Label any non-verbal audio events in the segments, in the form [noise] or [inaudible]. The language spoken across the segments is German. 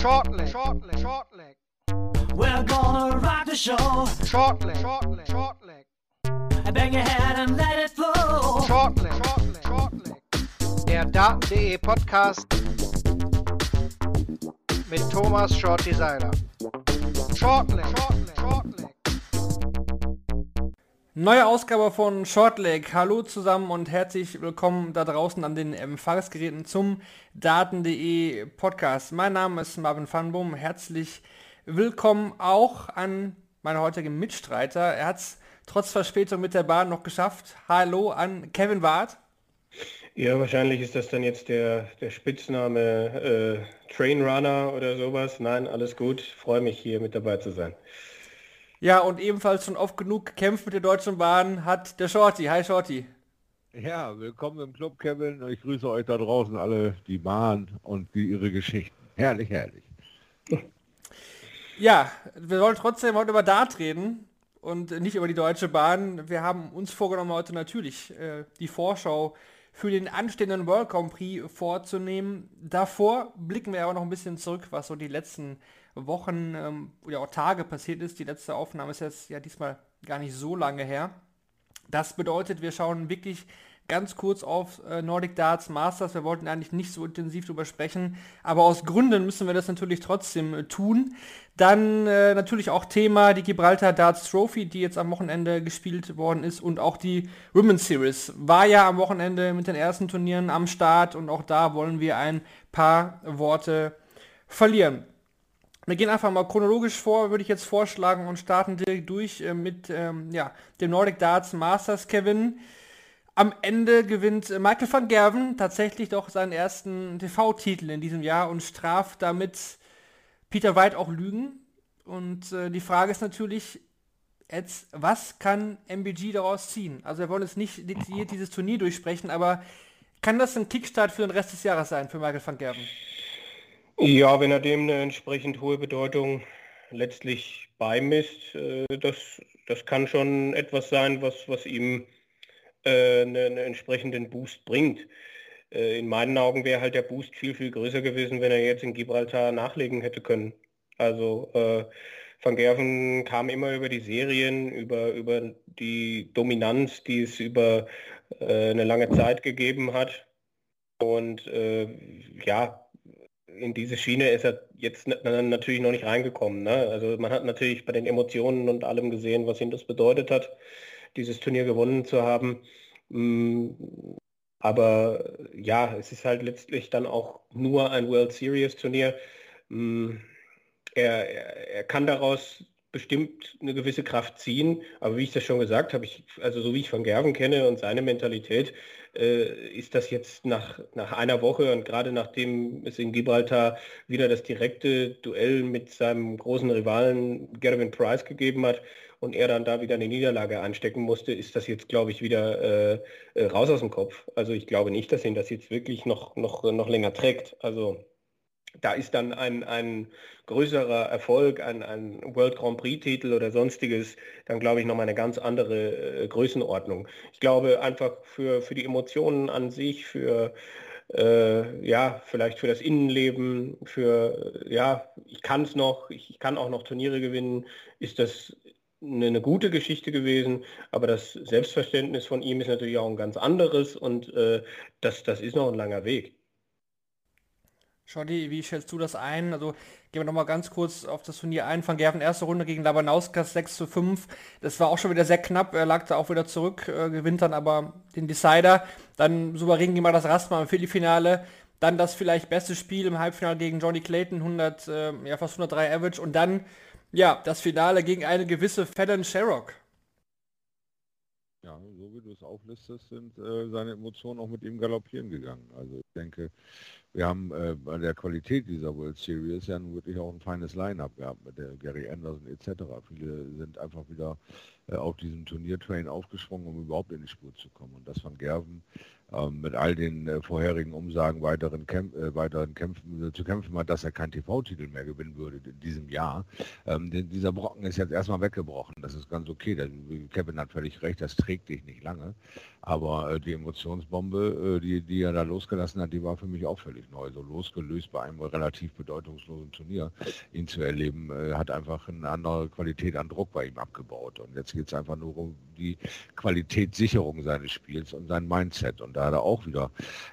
Shortleg, shortleg, shortleg. We're gonna rock the show. Shortleg, shortleg, shortleg. Bang your head and let it flow. Shortleg, shortleg, shortleg. Der Daten.de Podcast mit Thomas Shorty Seiler. Shortleg, shortleg, shortleg. Neue Ausgabe von Shortleg. Hallo zusammen und herzlich willkommen da draußen an den Empfangsgeräten zum Daten.de Podcast. Mein Name ist Marvin Fanboom. Herzlich willkommen auch an meine heutigen Mitstreiter. Er hat es trotz Verspätung mit der Bahn noch geschafft. Hallo an Kevin Ward. Ja, wahrscheinlich ist das dann jetzt der, der Spitzname äh, Trainrunner oder sowas. Nein, alles gut. Freue mich hier mit dabei zu sein. Ja, und ebenfalls schon oft genug gekämpft mit der Deutschen Bahn hat der Shorty. Hi Shorty. Ja, willkommen im Club, Kevin. Ich grüße euch da draußen alle, die Bahn und die, ihre Geschichten. Herrlich, herrlich. Ja, wir wollen trotzdem heute über Dart reden und nicht über die Deutsche Bahn. Wir haben uns vorgenommen, heute natürlich äh, die Vorschau für den anstehenden World Grand Prix vorzunehmen. Davor blicken wir aber noch ein bisschen zurück, was so die letzten Wochen ähm, oder auch Tage passiert ist. Die letzte Aufnahme ist jetzt ja diesmal gar nicht so lange her. Das bedeutet, wir schauen wirklich ganz kurz auf äh, Nordic Darts Masters. Wir wollten eigentlich nicht so intensiv drüber sprechen, aber aus Gründen müssen wir das natürlich trotzdem äh, tun. Dann äh, natürlich auch Thema die Gibraltar Darts Trophy, die jetzt am Wochenende gespielt worden ist und auch die Women's Series war ja am Wochenende mit den ersten Turnieren am Start und auch da wollen wir ein paar Worte verlieren. Wir gehen einfach mal chronologisch vor, würde ich jetzt vorschlagen und starten direkt durch äh, mit ähm, ja, dem Nordic Darts Masters Kevin. Am Ende gewinnt äh, Michael van Gerven tatsächlich doch seinen ersten TV-Titel in diesem Jahr und straft damit Peter White auch Lügen. Und äh, die Frage ist natürlich jetzt, was kann MBG daraus ziehen? Also wir wollen jetzt nicht detailliert dieses Turnier durchsprechen, aber kann das ein Kickstart für den Rest des Jahres sein für Michael van Gerven? Ja, wenn er dem eine entsprechend hohe Bedeutung letztlich beimisst, äh, das, das kann schon etwas sein, was, was ihm äh, einen, einen entsprechenden Boost bringt. Äh, in meinen Augen wäre halt der Boost viel, viel größer gewesen, wenn er jetzt in Gibraltar nachlegen hätte können. Also äh, Van Gerven kam immer über die Serien, über, über die Dominanz, die es über äh, eine lange Zeit gegeben hat. Und äh, ja, in diese Schiene ist er jetzt natürlich noch nicht reingekommen. Ne? Also man hat natürlich bei den Emotionen und allem gesehen, was ihm das bedeutet hat, dieses Turnier gewonnen zu haben. Mm, aber ja, es ist halt letztlich dann auch nur ein World Series Turnier. Mm, er, er, er kann daraus bestimmt eine gewisse Kraft ziehen, aber wie ich das schon gesagt habe, ich, also so wie ich Van Gerven kenne und seine Mentalität, äh, ist das jetzt nach, nach einer Woche und gerade nachdem es in Gibraltar wieder das direkte Duell mit seinem großen Rivalen Gervin Price gegeben hat und er dann da wieder eine Niederlage anstecken musste, ist das jetzt, glaube ich, wieder äh, äh, raus aus dem Kopf. Also ich glaube nicht, dass ihn das jetzt wirklich noch, noch, noch länger trägt. Also da ist dann ein, ein größerer Erfolg, ein, ein World Grand Prix-Titel oder sonstiges, dann glaube ich nochmal eine ganz andere äh, Größenordnung. Ich glaube einfach für, für die Emotionen an sich, für äh, ja, vielleicht für das Innenleben, für ja, ich kann es noch, ich, ich kann auch noch Turniere gewinnen, ist das eine, eine, gute Geschichte gewesen, aber das Selbstverständnis von ihm ist natürlich auch ein ganz anderes und äh, das, das ist noch ein langer Weg. Schotti, wie schätzt du das ein? Also gehen wir nochmal ganz kurz auf das Turnier ein. Van Gerven erste Runde gegen Labanauskas 6 zu 5. Das war auch schon wieder sehr knapp. Er lag da auch wieder zurück, äh, gewinnt dann aber den Decider. Dann souverän ging mal das Rastma im Viertelfinale. Dann das vielleicht beste Spiel im Halbfinale gegen Johnny Clayton, 100, äh, ja fast 103 Average. Und dann, ja, das Finale gegen eine gewisse Fallon Sherrock. Ja, so wie du es auflistest, sind äh, seine Emotionen auch mit ihm galoppieren gegangen. Also ich denke, wir haben äh, bei der Qualität dieser World Series ja wirklich auch ein feines Line-up gehabt mit der Gary Anderson etc. Viele sind einfach wieder äh, auf diesem Turniertrain aufgesprungen, um überhaupt in die Spur zu kommen. Und das Van Gerven ähm, mit all den äh, vorherigen Umsagen weiteren, Kämp äh, weiteren Kämpfen äh, zu kämpfen hat, dass er keinen TV-Titel mehr gewinnen würde in diesem Jahr. Ähm, den, dieser Brocken ist jetzt erstmal weggebrochen. Das ist ganz okay. Das, Kevin hat völlig recht, das trägt dich nicht lange. Aber äh, die Emotionsbombe, die, die er da losgelassen hat, die war für mich auch völlig neu. So losgelöst bei einem relativ bedeutungslosen Turnier, ihn zu erleben, hat einfach eine andere Qualität an Druck bei ihm abgebaut. Und jetzt geht es einfach nur um die Qualitätssicherung seines Spiels und sein Mindset. Und da hat er auch wieder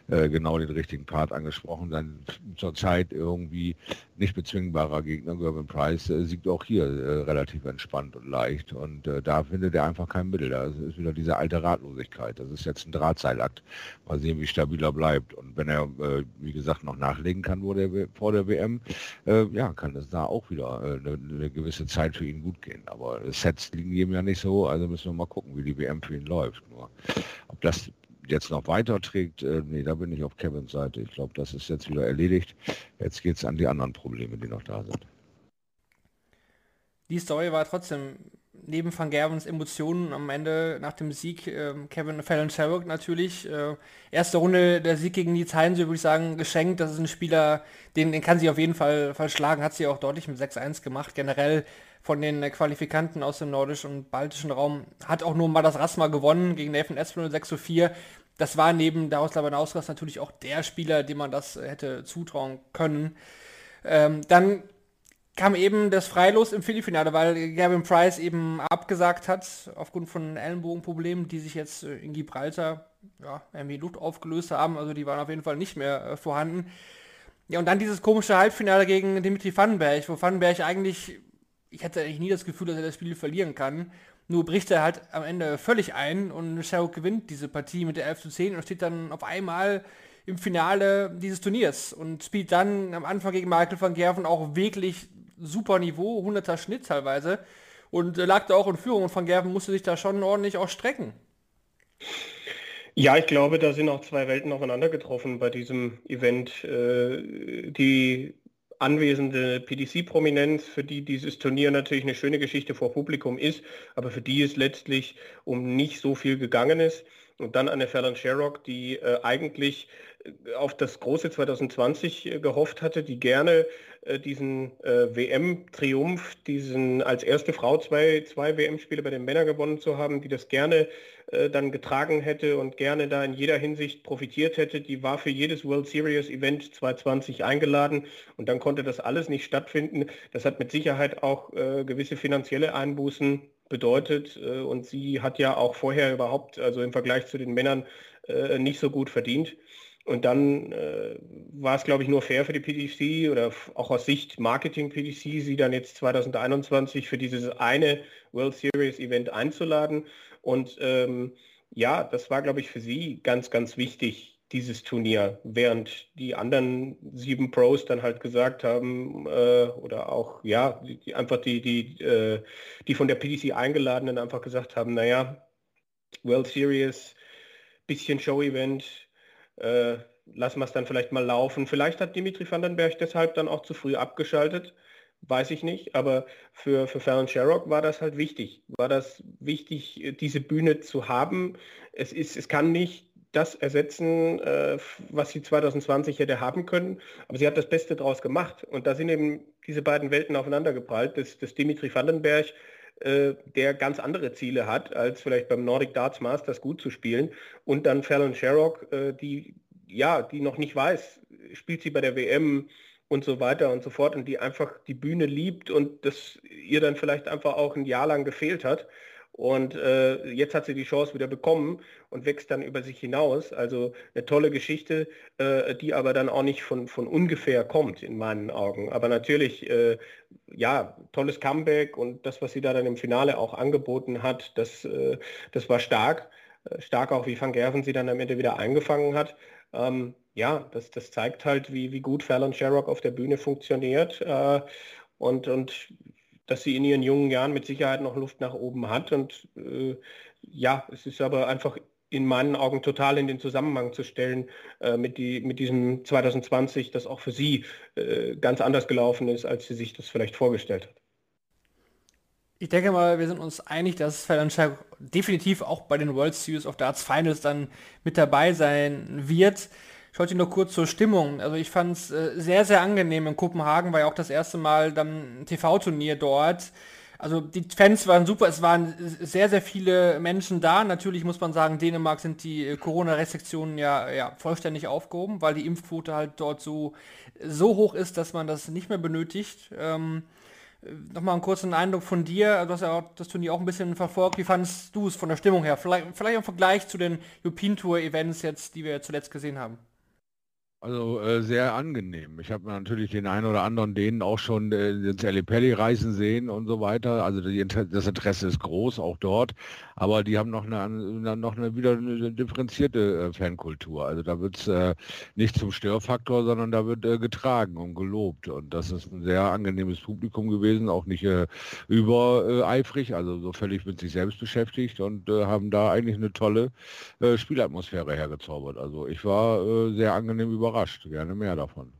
äh, genau den richtigen Part angesprochen. Sein zurzeit irgendwie nicht bezwingbarer Gegner, Gervin Price, äh, siegt auch hier äh, relativ entspannt und leicht. Und äh, da findet er einfach kein Mittel. Da ist wieder diese alte Ratlosigkeit. Das ist jetzt ein Drahtseilakt. Mal sehen, wie stabil er bleibt. Und wenn er, äh, wie gesagt, noch nachlegen kann vor der, vor der WM, äh, ja, kann es da auch wieder eine, eine, gewisse Zeit für ihn gut gehen. Aber Sets liegen ihm ja nicht so, also müssen wir mal gucken, wie die WM für ihn läuft. Nur ob das jetzt noch weiter trägt, äh, nee, da bin ich auf Kevins Seite. Ich glaube, das ist jetzt wieder erledigt. Jetzt geht es an die anderen Probleme, die noch da sind. Die Story war trotzdem neben Van Gervens Emotionen am Ende nach dem Sieg äh, Kevin Fallon Sherrock natürlich. Äh, erste Runde der Sieg gegen Nils Heinze, würde ich sagen, geschenkt. Das ist ein Spieler, den, den kann sie auf jeden Fall, Fall schlagen. Hat sie auch deutlich mit 6-1 gemacht. Generell von den Qualifikanten aus dem nordischen und baltischen Raum hat auch nur mal das Rasma gewonnen gegen Nathan Espinel 6 zu 4. Das war neben Darius Labanauskas natürlich auch der Spieler, dem man das hätte zutrauen können. Ähm, dann kam eben das Freilos im Viertelfinale, weil Gavin Price eben abgesagt hat aufgrund von Ellenbogenproblemen, die sich jetzt äh, in Gibraltar ja, irgendwie Luft aufgelöst haben. Also die waren auf jeden Fall nicht mehr äh, vorhanden. Ja, und dann dieses komische Halbfinale gegen Dimitri Vandenberg, wo Vandenberg eigentlich, ich hatte eigentlich nie das Gefühl, dass er das Spiel verlieren kann. Nur bricht er halt am Ende völlig ein und Sherrock gewinnt diese Partie mit der 11 zu 10 und steht dann auf einmal im Finale dieses Turniers und spielt dann am Anfang gegen Michael van Gerven auch wirklich super Niveau, 100er Schnitt teilweise und lag da auch in Führung und van Gerven musste sich da schon ordentlich auch strecken. Ja, ich glaube, da sind auch zwei Welten aufeinander getroffen bei diesem Event. Äh, die anwesende PDC-Prominenz, für die dieses Turnier natürlich eine schöne Geschichte vor Publikum ist, aber für die es letztlich um nicht so viel gegangen ist. Und dann eine Fallon Sherrock, die äh, eigentlich äh, auf das große 2020 äh, gehofft hatte, die gerne äh, diesen äh, WM-Triumph, diesen als erste Frau zwei, zwei WM-Spiele bei den Männern gewonnen zu haben, die das gerne äh, dann getragen hätte und gerne da in jeder Hinsicht profitiert hätte, die war für jedes World Series Event 2020 eingeladen und dann konnte das alles nicht stattfinden. Das hat mit Sicherheit auch gewisse finanzielle Einbußen bedeutet. Äh, und sie hat ja auch vorher überhaupt, also im Vergleich zu den Männern, äh, nicht so gut verdient. Und dann äh, war es, glaube ich, nur fair für die PDC oder auch aus Sicht Marketing PDC, sie dann jetzt 2021 für dieses eine World Series Event einzuladen. Und ähm, ja, das war, glaube ich, für sie ganz, ganz wichtig, dieses Turnier, während die anderen sieben Pros dann halt gesagt haben, äh, oder auch, ja, die, einfach die, die, äh, die von der PDC eingeladenen einfach gesagt haben, naja, World Series, bisschen Show-Event, äh, lassen wir es dann vielleicht mal laufen. Vielleicht hat Dimitri Vandenberg deshalb dann auch zu früh abgeschaltet, weiß ich nicht, aber für, für Fallon Sherrock war das halt wichtig. War das wichtig, diese Bühne zu haben. Es, ist, es kann nicht das ersetzen, äh, was sie 2020 hätte haben können. Aber sie hat das Beste daraus gemacht. Und da sind eben diese beiden Welten aufeinandergeprallt. Das, das Dimitri Vandenberg, äh, der ganz andere Ziele hat, als vielleicht beim Nordic Darts Masters gut zu spielen. Und dann Fallon Sherrock, äh, die, ja, die noch nicht weiß, spielt sie bei der WM und so weiter und so fort und die einfach die Bühne liebt und das ihr dann vielleicht einfach auch ein Jahr lang gefehlt hat. Und äh, jetzt hat sie die Chance wieder bekommen und wächst dann über sich hinaus. Also eine tolle Geschichte, äh, die aber dann auch nicht von, von ungefähr kommt in meinen Augen. Aber natürlich, äh, ja, tolles Comeback und das, was sie da dann im Finale auch angeboten hat, das, äh, das war stark. Äh, stark auch, wie Van Gerven sie dann am Ende wieder eingefangen hat. Ähm, ja, das, das zeigt halt, wie, wie gut Fallon Sherrock auf der Bühne funktioniert. Äh, und, und dass sie in ihren jungen Jahren mit Sicherheit noch Luft nach oben hat. Und äh, ja, es ist aber einfach in meinen Augen total in den Zusammenhang zu stellen äh, mit, die, mit diesem 2020, das auch für sie äh, ganz anders gelaufen ist, als sie sich das vielleicht vorgestellt hat. Ich denke mal, wir sind uns einig, dass Sherrock definitiv auch bei den World Series of Darts Finals dann mit dabei sein wird. Ich wollte nur kurz zur Stimmung. Also ich fand es äh, sehr, sehr angenehm. In Kopenhagen war ja auch das erste Mal dann ein TV-Turnier dort. Also die Fans waren super, es waren sehr, sehr viele Menschen da. Natürlich muss man sagen, Dänemark sind die äh, Corona-Restriktionen ja, ja vollständig aufgehoben, weil die Impfquote halt dort so, so hoch ist, dass man das nicht mehr benötigt. Ähm, Nochmal einen kurzen Eindruck von dir. Du hast ja auch das Turnier auch ein bisschen verfolgt. Wie fandest du es von der Stimmung her? Vielleicht, vielleicht im Vergleich zu den European Tour Events jetzt, die wir zuletzt gesehen haben. Also äh, sehr angenehm. Ich habe natürlich den einen oder anderen denen auch schon äh, ins Pelli reisen sehen und so weiter. Also die, das Interesse ist groß, auch dort. Aber die haben noch eine, noch eine wieder eine differenzierte äh, Fankultur. Also da wird es äh, nicht zum Störfaktor, sondern da wird äh, getragen und gelobt. Und das ist ein sehr angenehmes Publikum gewesen, auch nicht äh, übereifrig, also so völlig mit sich selbst beschäftigt und haben da eigentlich eine tolle Spielatmosphäre hergezaubert. Also ich war sehr angenehm über überrascht. Gerne mehr davon.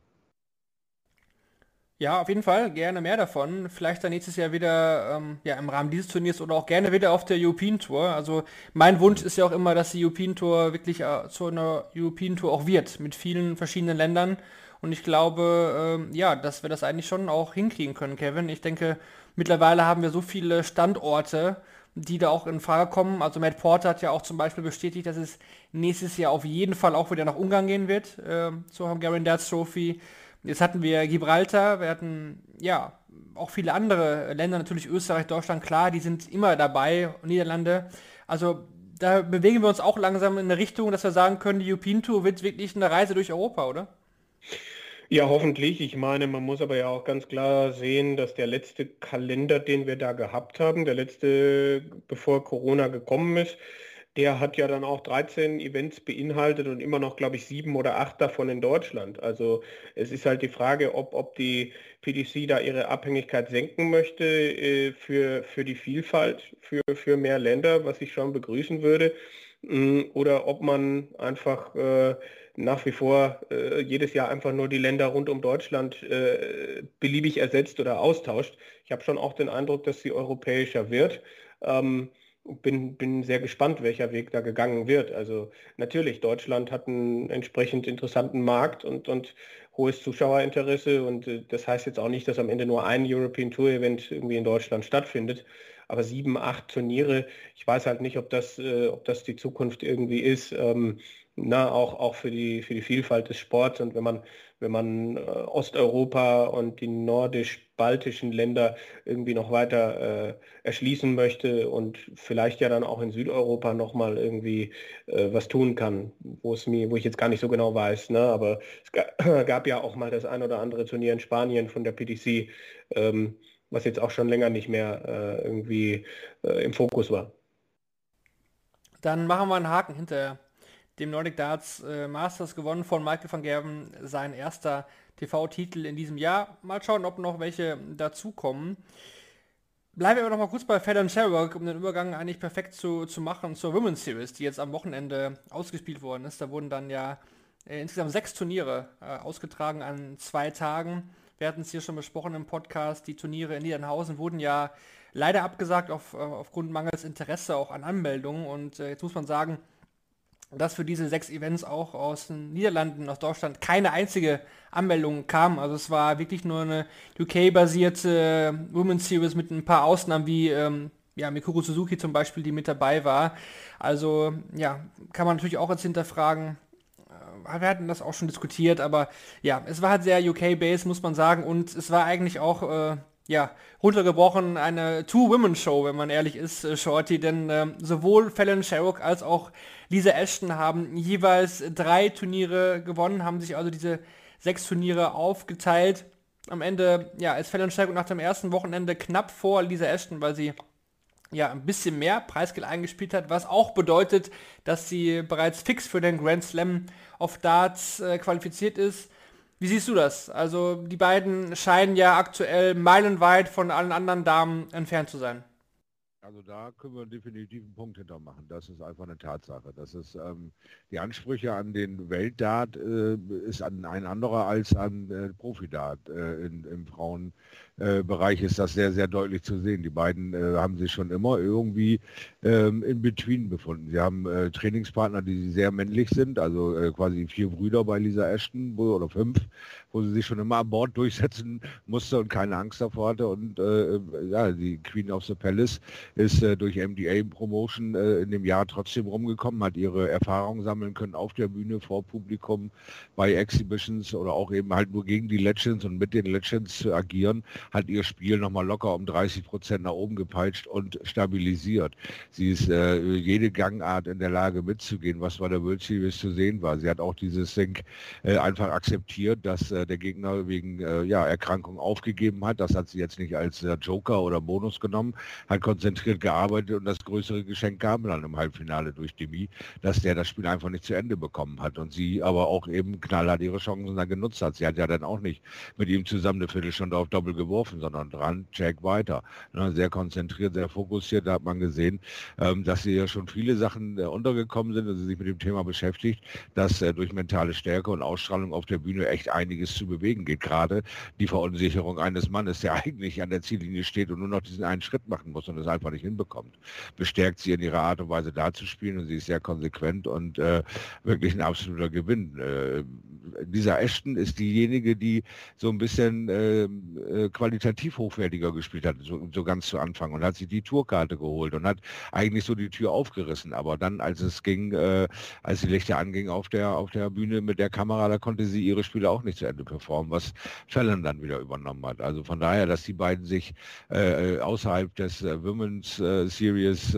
Ja, auf jeden Fall, gerne mehr davon. Vielleicht dann nächstes Jahr wieder ähm, ja, im Rahmen dieses Turniers oder auch gerne wieder auf der European Tour. Also mein Wunsch ist ja auch immer, dass die European Tour wirklich äh, zu einer European Tour auch wird, mit vielen verschiedenen Ländern. Und ich glaube, ähm, ja, dass wir das eigentlich schon auch hinkriegen können, Kevin. Ich denke, mittlerweile haben wir so viele Standorte, die da auch in Frage kommen. Also Matt Porter hat ja auch zum Beispiel bestätigt, dass es nächstes Jahr auf jeden Fall auch wieder nach Ungarn gehen wird, äh, zur Hungarian Darts Trophy. Jetzt hatten wir Gibraltar, wir hatten ja auch viele andere Länder, natürlich Österreich, Deutschland, klar, die sind immer dabei, Niederlande. Also da bewegen wir uns auch langsam in eine Richtung, dass wir sagen können, die European Tour wird wirklich eine Reise durch Europa, oder? Ja, hoffentlich. Ich meine, man muss aber ja auch ganz klar sehen, dass der letzte Kalender, den wir da gehabt haben, der letzte, bevor Corona gekommen ist, der hat ja dann auch 13 Events beinhaltet und immer noch, glaube ich, sieben oder acht davon in Deutschland. Also es ist halt die Frage, ob, ob die PDC da ihre Abhängigkeit senken möchte äh, für, für die Vielfalt, für, für mehr Länder, was ich schon begrüßen würde, mm, oder ob man einfach äh, nach wie vor äh, jedes Jahr einfach nur die Länder rund um Deutschland äh, beliebig ersetzt oder austauscht. Ich habe schon auch den Eindruck, dass sie europäischer wird. Ähm, bin, bin sehr gespannt, welcher Weg da gegangen wird. Also natürlich, Deutschland hat einen entsprechend interessanten Markt und, und hohes Zuschauerinteresse und äh, das heißt jetzt auch nicht, dass am Ende nur ein European Tour Event irgendwie in Deutschland stattfindet. Aber sieben, acht Turniere, ich weiß halt nicht, ob das, äh, ob das die Zukunft irgendwie ist. Ähm, na, auch, auch für, die, für die Vielfalt des Sports. Und wenn man, wenn man äh, Osteuropa und die nordisch-baltischen Länder irgendwie noch weiter äh, erschließen möchte und vielleicht ja dann auch in Südeuropa nochmal irgendwie äh, was tun kann, wo es mir, wo ich jetzt gar nicht so genau weiß. Ne? Aber es gab, [clears throat] gab ja auch mal das ein oder andere Turnier in Spanien von der PDC, ähm, was jetzt auch schon länger nicht mehr äh, irgendwie äh, im Fokus war. Dann machen wir einen Haken hinterher dem Nordic Darts äh, Masters gewonnen von Michael van Gerven, sein erster TV-Titel in diesem Jahr. Mal schauen, ob noch welche dazukommen. Bleiben wir aber noch mal kurz bei Fallon Sherrock, um den Übergang eigentlich perfekt zu, zu machen zur Women's Series, die jetzt am Wochenende ausgespielt worden ist. Da wurden dann ja äh, insgesamt sechs Turniere äh, ausgetragen an zwei Tagen. Wir hatten es hier schon besprochen im Podcast. Die Turniere in Niedernhausen wurden ja leider abgesagt auf, äh, aufgrund mangels Interesse auch an Anmeldungen. Und äh, jetzt muss man sagen, dass für diese sechs Events auch aus den Niederlanden, aus Deutschland keine einzige Anmeldung kam. Also es war wirklich nur eine UK-basierte Women's Series mit ein paar Ausnahmen wie ähm, ja, Mikuru Suzuki zum Beispiel, die mit dabei war. Also ja, kann man natürlich auch jetzt hinterfragen. Äh, wir hatten das auch schon diskutiert, aber ja, es war halt sehr UK-based, muss man sagen. Und es war eigentlich auch äh, ja, runtergebrochen eine Two-Women-Show, wenn man ehrlich ist, äh, Shorty, denn äh, sowohl Fallon Sherrock als auch Lisa Ashton haben jeweils drei Turniere gewonnen, haben sich also diese sechs Turniere aufgeteilt. Am Ende, ja, ist Fallon Sherrock nach dem ersten Wochenende knapp vor Lisa Ashton, weil sie ja ein bisschen mehr Preisgeld eingespielt hat, was auch bedeutet, dass sie bereits fix für den Grand Slam of Darts äh, qualifiziert ist. Wie siehst du das? Also die beiden scheinen ja aktuell meilenweit von allen anderen Damen entfernt zu sein. Also da können wir definitiv einen Punkt hintermachen. Das ist einfach eine Tatsache. Das ist ähm, die Ansprüche an den Weltdart äh, ist an ein anderer als an äh, Profidart. Äh, in, Im Frauenbereich ist das sehr, sehr deutlich zu sehen. Die beiden äh, haben sich schon immer irgendwie ähm, in Between befunden. Sie haben äh, Trainingspartner, die sehr männlich sind, also äh, quasi vier Brüder bei Lisa Ashton oder fünf, wo sie sich schon immer an Bord durchsetzen musste und keine Angst davor hatte. Und ja, die Queen of the Palace ist äh, durch MDA-Promotion äh, in dem Jahr trotzdem rumgekommen, hat ihre Erfahrungen sammeln können auf der Bühne, vor Publikum, bei Exhibitions oder auch eben halt nur gegen die Legends und mit den Legends zu agieren, hat ihr Spiel nochmal locker um 30 Prozent nach oben gepeitscht und stabilisiert. Sie ist äh, jede Gangart in der Lage mitzugehen, was bei der World Series zu sehen war. Sie hat auch dieses Sync äh, einfach akzeptiert, dass äh, der Gegner wegen äh, ja, Erkrankung aufgegeben hat. Das hat sie jetzt nicht als Joker oder Bonus genommen, hat konzentriert konzentriert gearbeitet und das größere Geschenk kam dann im Halbfinale durch Demi, dass der das Spiel einfach nicht zu Ende bekommen hat und sie aber auch eben knallhart ihre Chancen dann genutzt hat. Sie hat ja dann auch nicht mit ihm zusammen eine Viertelstunde auf Doppel geworfen, sondern dran, check weiter. Ne, sehr konzentriert, sehr fokussiert, da hat man gesehen, ähm, dass sie ja schon viele Sachen äh, untergekommen sind, dass sie sich mit dem Thema beschäftigt, dass äh, durch mentale Stärke und Ausstrahlung auf der Bühne echt einiges zu bewegen geht. Gerade die Verunsicherung eines Mannes, der [laughs] eigentlich an der Ziellinie steht und nur noch diesen einen Schritt machen muss und das einfach nicht hinbekommt. Bestärkt sie in ihrer Art und Weise da zu spielen und sie ist sehr konsequent und äh, wirklich ein absoluter Gewinn. Äh, dieser Ashton ist diejenige, die so ein bisschen äh, äh, qualitativ hochwertiger gespielt hat, so, so, ganz zu Anfang und hat sich die Tourkarte geholt und hat eigentlich so die Tür aufgerissen. Aber dann, als es ging, äh, als die Lichter anging auf der, auf der Bühne mit der Kamera, da konnte sie ihre Spiele auch nicht zu Ende performen, was Fallon dann wieder übernommen hat. Also von daher, dass die beiden sich äh, äh außerhalb des äh, Women's äh, Series,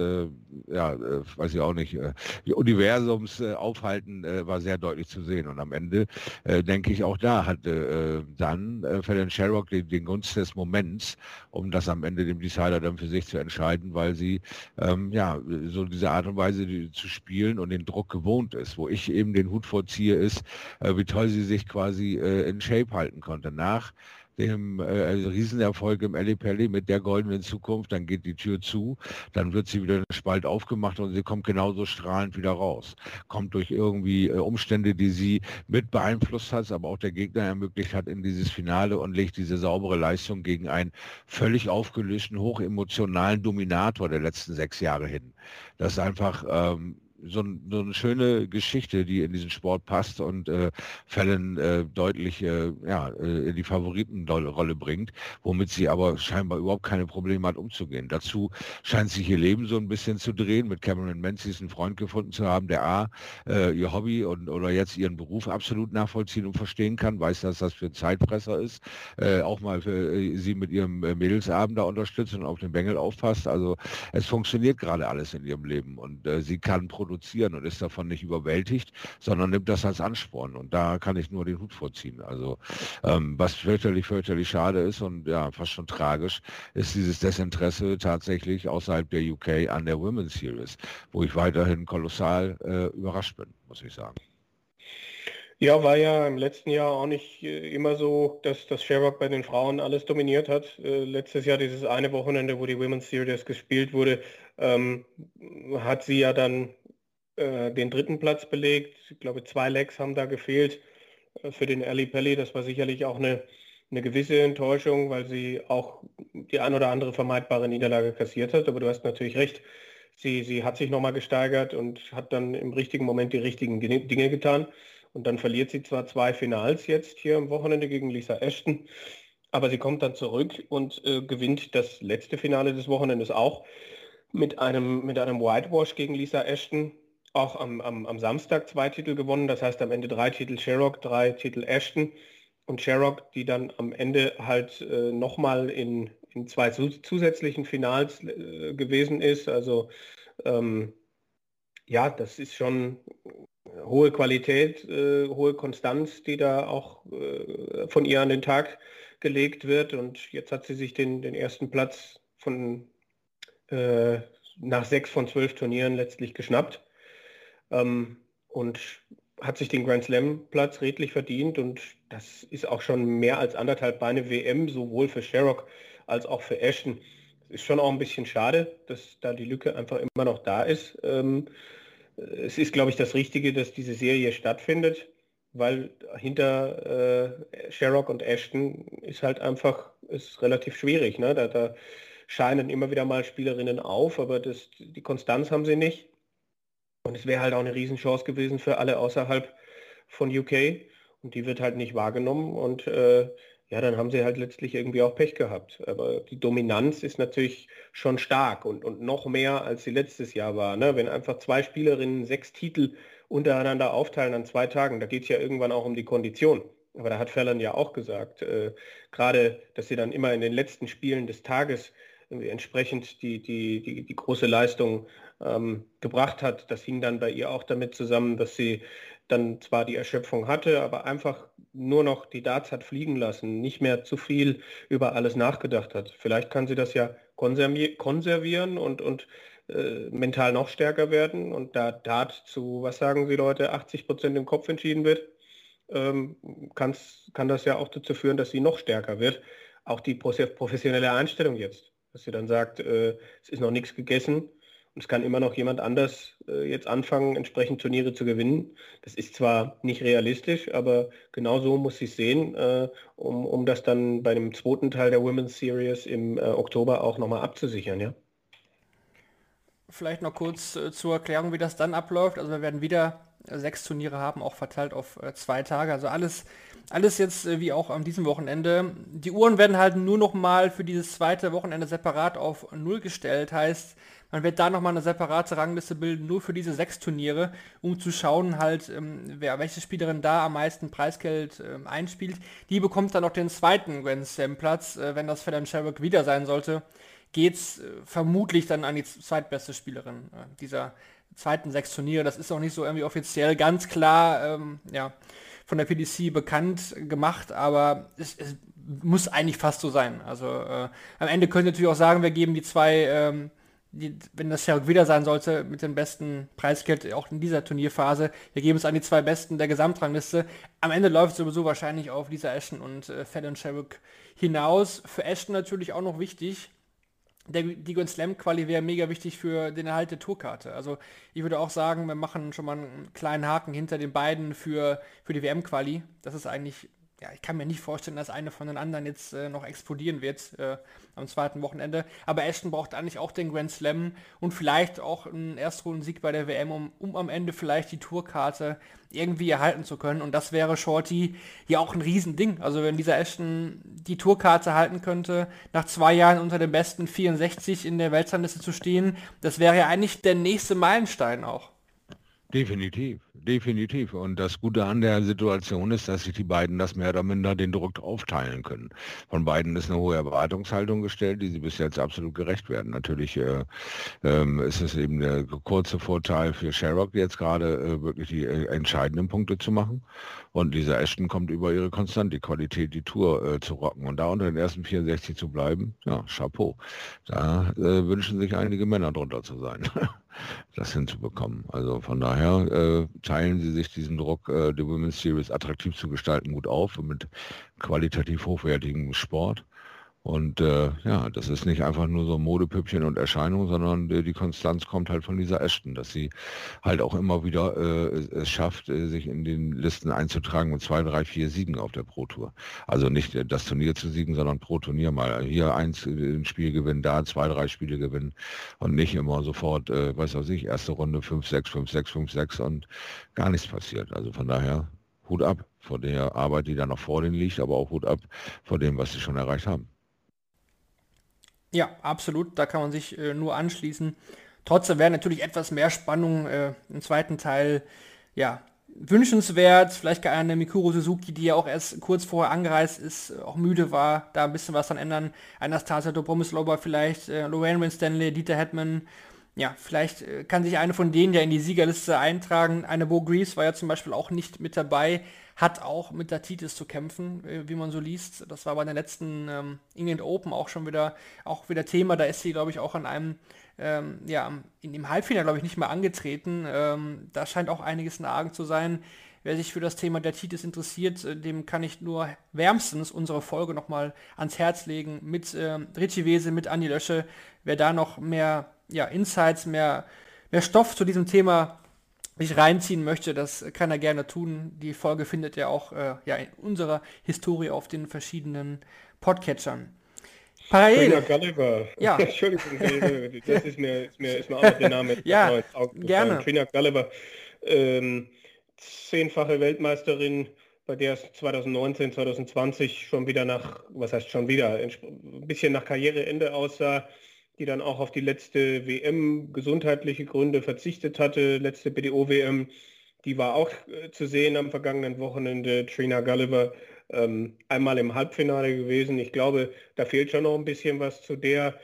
ja, weiß ich auch nicht, Universums aufhalten, war sehr deutlich zu sehen. Und am Ende äh, denke ich, auch da hatte äh, dann äh, Fallon Sherrock den, den Gunst des Moments, um das am Ende dem Decider dann für sich zu entscheiden, weil sie ähm, ja so diese Art und Weise die, zu spielen und den Druck gewohnt ist. Wo ich eben den Hut vorziehe, ist, äh, wie toll sie sich quasi äh, in Shape halten konnte. Nach dem äh, also Riesenerfolg im Ali Pelli mit der goldenen Zukunft, dann geht die Tür zu, dann wird sie wieder ein Spalt aufgemacht und sie kommt genauso strahlend wieder raus. Kommt durch irgendwie äh, Umstände, die sie mit beeinflusst hat, aber auch der Gegner ermöglicht hat in dieses Finale und legt diese saubere Leistung gegen einen völlig aufgelösten, hochemotionalen Dominator der letzten sechs Jahre hin. Das ist einfach ähm, so, so, eine schöne Geschichte, die in diesen Sport passt und äh, Fällen äh, deutlich äh, ja, äh, in die Favoritenrolle bringt, womit sie aber scheinbar überhaupt keine Probleme hat umzugehen. Dazu scheint sich ihr Leben so ein bisschen zu drehen, mit Cameron Menzies einen Freund gefunden zu haben, der A, äh, ihr Hobby und oder jetzt ihren Beruf absolut nachvollziehen und verstehen kann, weiß, dass das für ein Zeitfresser ist, äh, auch mal für äh, sie mit ihrem Mädelsabend da unterstützt und auf den Bengel aufpasst. Also es funktioniert gerade alles in ihrem Leben und sie kann produzieren und ist davon nicht überwältigt, sondern nimmt das als Ansporn. Und da kann ich nur den Hut vorziehen. Also ähm, was fürchterlich, fürchterlich schade ist und ja, fast schon tragisch, ist dieses Desinteresse tatsächlich außerhalb der UK an der Women's Series, wo ich weiterhin kolossal äh, überrascht bin, muss ich sagen. Ja, war ja im letzten Jahr auch nicht äh, immer so, dass das Sherrock bei den Frauen alles dominiert hat. Äh, letztes Jahr dieses eine Wochenende, wo die Women's Series gespielt wurde, ähm, hat sie ja dann äh, den dritten Platz belegt. Ich glaube, zwei Legs haben da gefehlt äh, für den Ali Pelli. Das war sicherlich auch eine, eine gewisse Enttäuschung, weil sie auch die ein oder andere vermeidbare Niederlage kassiert hat. Aber du hast natürlich recht. Sie, sie hat sich nochmal gesteigert und hat dann im richtigen Moment die richtigen Dinge getan. Und dann verliert sie zwar zwei Finals jetzt hier am Wochenende gegen Lisa Ashton, aber sie kommt dann zurück und äh, gewinnt das letzte Finale des Wochenendes auch mit einem, mit einem Whitewash gegen Lisa Ashton auch am, am, am Samstag zwei Titel gewonnen, das heißt am Ende drei Titel Sherrock, drei Titel Ashton und Sherrock, die dann am Ende halt äh, nochmal in, in zwei zusätzlichen Finals äh, gewesen ist. Also ähm, ja, das ist schon hohe Qualität, äh, hohe Konstanz, die da auch äh, von ihr an den Tag gelegt wird. Und jetzt hat sie sich den, den ersten Platz von äh, nach sechs von zwölf Turnieren letztlich geschnappt ähm, und hat sich den Grand Slam Platz redlich verdient und das ist auch schon mehr als anderthalb Beine WM, sowohl für Sherrock als auch für Ashton. ist schon auch ein bisschen schade, dass da die Lücke einfach immer noch da ist. Ähm, es ist, glaube ich, das Richtige, dass diese Serie stattfindet, weil hinter äh, Sherrock und Ashton ist halt einfach ist relativ schwierig. Ne? Da, da scheinen immer wieder mal Spielerinnen auf, aber das, die Konstanz haben sie nicht. Und es wäre halt auch eine Riesenchance gewesen für alle außerhalb von UK. Und die wird halt nicht wahrgenommen. Und äh, ja, dann haben sie halt letztlich irgendwie auch Pech gehabt. Aber die Dominanz ist natürlich schon stark und, und noch mehr, als sie letztes Jahr war. Ne? Wenn einfach zwei Spielerinnen sechs Titel untereinander aufteilen an zwei Tagen, da geht es ja irgendwann auch um die Kondition. Aber da hat Fallon ja auch gesagt, äh, gerade, dass sie dann immer in den letzten Spielen des Tages entsprechend die, die, die, die große Leistung ähm, gebracht hat. Das hing dann bei ihr auch damit zusammen, dass sie dann zwar die Erschöpfung hatte, aber einfach nur noch die Darts hat fliegen lassen, nicht mehr zu viel über alles nachgedacht hat. Vielleicht kann sie das ja konservieren und, und äh, mental noch stärker werden und da Dart zu, was sagen Sie Leute, 80 Prozent im Kopf entschieden wird, ähm, kann das ja auch dazu führen, dass sie noch stärker wird. Auch die professionelle Einstellung jetzt, dass sie dann sagt, äh, es ist noch nichts gegessen, und es kann immer noch jemand anders äh, jetzt anfangen, entsprechend Turniere zu gewinnen. Das ist zwar nicht realistisch, aber genau so muss ich sehen, äh, um, um das dann bei dem zweiten Teil der Women's Series im äh, Oktober auch nochmal abzusichern, ja. Vielleicht noch kurz äh, zur Erklärung, wie das dann abläuft. Also wir werden wieder sechs Turniere haben, auch verteilt auf äh, zwei Tage. Also alles, alles jetzt wie auch an diesem Wochenende. Die Uhren werden halt nur noch mal für dieses zweite Wochenende separat auf Null gestellt. Heißt, man wird da nochmal eine separate Rangliste bilden, nur für diese sechs Turniere, um zu schauen halt, ähm, wer, welche Spielerin da am meisten Preisgeld ähm, einspielt. Die bekommt dann noch den zweiten Grand Slam Platz, äh, wenn das Fallon Sherrock wieder sein sollte, geht's äh, vermutlich dann an die zweitbeste Spielerin äh, dieser zweiten sechs Turniere. Das ist auch nicht so irgendwie offiziell ganz klar, ähm, ja, von der PDC bekannt gemacht, aber es, es muss eigentlich fast so sein. Also äh, am Ende könnt ihr natürlich auch sagen, wir geben die zwei ähm, die, wenn das ja wieder sein sollte, mit dem besten Preisgeld auch in dieser Turnierphase, wir geben es an die zwei Besten der Gesamtrangliste. Am Ende läuft es sowieso wahrscheinlich auf Lisa Ashton und äh, Fallon Sherrock hinaus. Für Ashton natürlich auch noch wichtig, der, die Grand Slam Quali wäre mega wichtig für den Erhalt der Tourkarte. Also ich würde auch sagen, wir machen schon mal einen kleinen Haken hinter den beiden für, für die WM Quali. Das ist eigentlich ja, ich kann mir nicht vorstellen, dass eine von den anderen jetzt äh, noch explodieren wird äh, am zweiten Wochenende. Aber Ashton braucht eigentlich auch den Grand Slam und vielleicht auch einen Erstrundensieg bei der WM, um, um am Ende vielleicht die Tourkarte irgendwie erhalten zu können. Und das wäre Shorty ja auch ein Riesending. Also wenn dieser Ashton die Tourkarte halten könnte, nach zwei Jahren unter den besten 64 in der Weltrangliste zu stehen, das wäre ja eigentlich der nächste Meilenstein auch. Definitiv, definitiv. Und das Gute an der Situation ist, dass sich die beiden das mehr oder minder den Druck aufteilen können. Von beiden ist eine hohe Erwartungshaltung gestellt, die sie bis jetzt absolut gerecht werden. Natürlich äh, äh, ist es eben der kurze Vorteil für Sherrock jetzt gerade äh, wirklich die äh, entscheidenden Punkte zu machen. Und Lisa Ashton kommt über ihre Konstant, die Qualität, die Tour äh, zu rocken. Und da unter den ersten 64 zu bleiben, ja, Chapeau. Da äh, wünschen sich einige Männer drunter zu sein. [laughs] das hinzubekommen. Also von daher teilen sie sich diesen Druck, äh, die Women's Series attraktiv zu gestalten, gut auf und mit qualitativ hochwertigem Sport. Und äh, ja, das ist nicht einfach nur so Modepüppchen und Erscheinung, sondern die, die Konstanz kommt halt von dieser Ashton, dass sie halt auch immer wieder äh, es schafft, äh, sich in den Listen einzutragen mit zwei, drei, vier Siegen auf der Pro Tour. Also nicht äh, das Turnier zu siegen, sondern pro Turnier mal hier eins äh, ein Spiel gewinnen, da zwei, drei Spiele gewinnen und nicht immer sofort, äh, weiß was ich, erste Runde 5, 6, 5, 6, 5, 6 und gar nichts passiert. Also von daher Hut ab vor der Arbeit, die da noch vor denen liegt, aber auch Hut ab vor dem, was sie schon erreicht haben. Ja, absolut. Da kann man sich äh, nur anschließen. Trotzdem wäre natürlich etwas mehr Spannung äh, im zweiten Teil ja, wünschenswert. Vielleicht gar eine Mikuro Suzuki, die ja auch erst kurz vorher angereist ist, auch müde war, da ein bisschen was dann ändern. Anastasia Dobromislova vielleicht, äh, Lorraine Winstanley, Dieter Hetman. Ja, vielleicht äh, kann sich eine von denen ja in die Siegerliste eintragen. Eine Bo Grease war ja zum Beispiel auch nicht mit dabei hat auch mit der Titis zu kämpfen, äh, wie man so liest. Das war bei den letzten ähm, England Open auch schon wieder, auch wieder Thema. Da ist sie, glaube ich, auch an einem, ähm, ja, in dem Halbfinale, glaube ich, nicht mehr angetreten. Ähm, da scheint auch einiges in Argen zu sein. wer sich für das Thema der Titis interessiert, äh, dem kann ich nur wärmstens unsere Folge nochmal ans Herz legen mit äh, Richie Wese, mit Andi Lösche. Wer da noch mehr ja, Insights, mehr, mehr Stoff zu diesem Thema sich reinziehen möchte, das kann er gerne tun. Die Folge findet ihr auch äh, ja, in unserer Historie auf den verschiedenen Podcatchern. Parallel. Gulliver. Ja. [laughs] Entschuldigung, das ist mir, ist mir, ist mir auch noch der Name ja, gerne. Trina Gulliver, ähm, zehnfache Weltmeisterin, bei der es 2019, 2020 schon wieder nach, was heißt schon wieder, ein bisschen nach Karriereende aussah, die dann auch auf die letzte WM gesundheitliche Gründe verzichtet hatte, letzte BDO-WM, die war auch äh, zu sehen am vergangenen Wochenende, Trina Gulliver ähm, einmal im Halbfinale gewesen. Ich glaube, da fehlt schon noch ein bisschen was zu der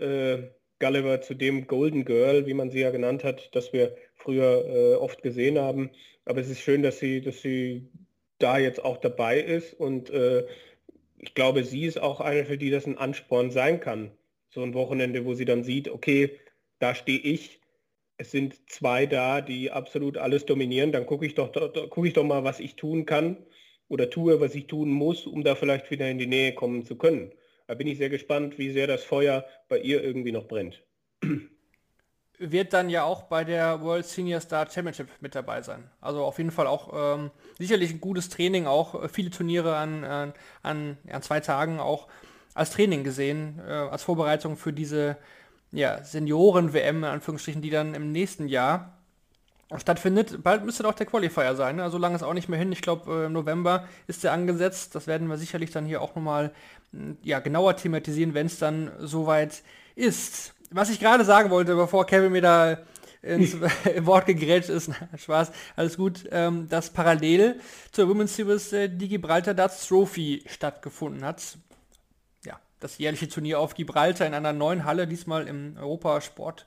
äh, Gulliver, zu dem Golden Girl, wie man sie ja genannt hat, das wir früher äh, oft gesehen haben. Aber es ist schön, dass sie, dass sie da jetzt auch dabei ist und äh, ich glaube, sie ist auch eine, für die das ein Ansporn sein kann. So ein Wochenende, wo sie dann sieht, okay, da stehe ich, es sind zwei da, die absolut alles dominieren, dann gucke ich doch, gucke ich doch mal, was ich tun kann oder tue, was ich tun muss, um da vielleicht wieder in die Nähe kommen zu können. Da bin ich sehr gespannt, wie sehr das Feuer bei ihr irgendwie noch brennt. Wird dann ja auch bei der World Senior Star Championship mit dabei sein. Also auf jeden Fall auch ähm, sicherlich ein gutes Training, auch äh, viele Turniere an, an, an, an, zwei Tagen auch als Training gesehen, äh, als Vorbereitung für diese ja, Senioren-WM, in Anführungsstrichen, die dann im nächsten Jahr stattfindet. Bald müsste doch der Qualifier sein, ne? also lange ist auch nicht mehr hin. Ich glaube, äh, November ist der angesetzt. Das werden wir sicherlich dann hier auch nochmal hm, ja, genauer thematisieren, wenn es dann soweit ist. Was ich gerade sagen wollte, bevor Kevin mir da ins [laughs] [laughs] Wort gegrätscht ist, Spaß, alles gut, ähm, dass parallel zur Women's Series äh, die Gibraltar Darts Trophy stattgefunden hat. Das jährliche Turnier auf Gibraltar in einer neuen Halle, diesmal im Europasport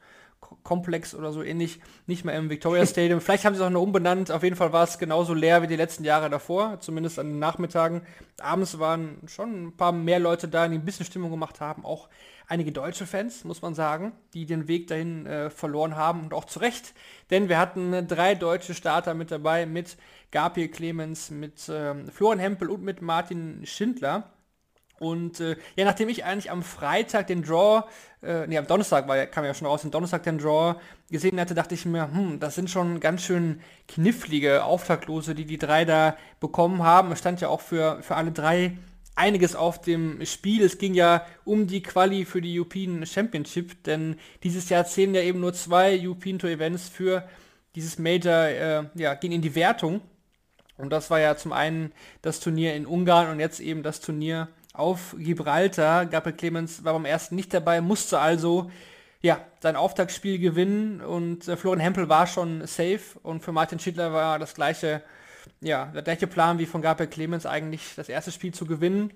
Komplex oder so ähnlich, nicht mehr im Victoria Stadium. [laughs] Vielleicht haben sie es auch noch umbenannt. Auf jeden Fall war es genauso leer wie die letzten Jahre davor, zumindest an den Nachmittagen. Abends waren schon ein paar mehr Leute da, die ein bisschen Stimmung gemacht haben. Auch einige deutsche Fans, muss man sagen, die den Weg dahin äh, verloren haben und auch zu Recht. Denn wir hatten äh, drei deutsche Starter mit dabei, mit Gabriel Clemens, mit äh, Florian Hempel und mit Martin Schindler. Und äh, ja, nachdem ich eigentlich am Freitag den Draw, äh, nee, am Donnerstag war, kam ja schon raus, den Donnerstag den Draw gesehen hatte, dachte ich mir, hm, das sind schon ganz schön knifflige Auftaktlose, die die drei da bekommen haben. Es stand ja auch für, für alle drei einiges auf dem Spiel. Es ging ja um die Quali für die European Championship, denn dieses Jahr zählen ja eben nur zwei European Tour Events für dieses Major, äh, ja, gehen in die Wertung. Und das war ja zum einen das Turnier in Ungarn und jetzt eben das Turnier auf Gibraltar. Gabriel Clemens war beim ersten nicht dabei, musste also ja, sein Auftaktspiel gewinnen und äh, Florian Hempel war schon safe und für Martin Schindler war das gleiche, ja, der gleiche Plan wie von Gabriel Clemens eigentlich das erste Spiel zu gewinnen.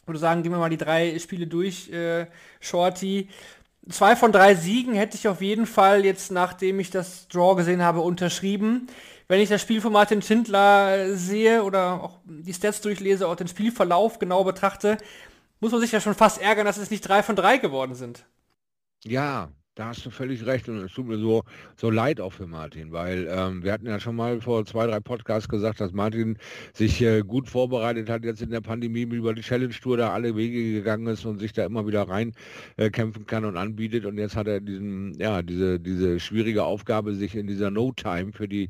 Ich würde sagen, gehen wir mal die drei Spiele durch, äh, Shorty. Zwei von drei Siegen hätte ich auf jeden Fall jetzt, nachdem ich das Draw gesehen habe, unterschrieben wenn ich das Spiel von Martin Schindler sehe oder auch die Stats durchlese, auch den Spielverlauf genau betrachte, muss man sich ja schon fast ärgern, dass es nicht drei von drei geworden sind. Ja, da hast du völlig recht und es tut mir so, so leid auch für Martin, weil ähm, wir hatten ja schon mal vor zwei, drei Podcasts gesagt, dass Martin sich äh, gut vorbereitet hat, jetzt in der Pandemie über die Challenge Tour da alle Wege gegangen ist und sich da immer wieder rein äh, kämpfen kann und anbietet und jetzt hat er diesen, ja, diese, diese schwierige Aufgabe, sich in dieser No-Time für die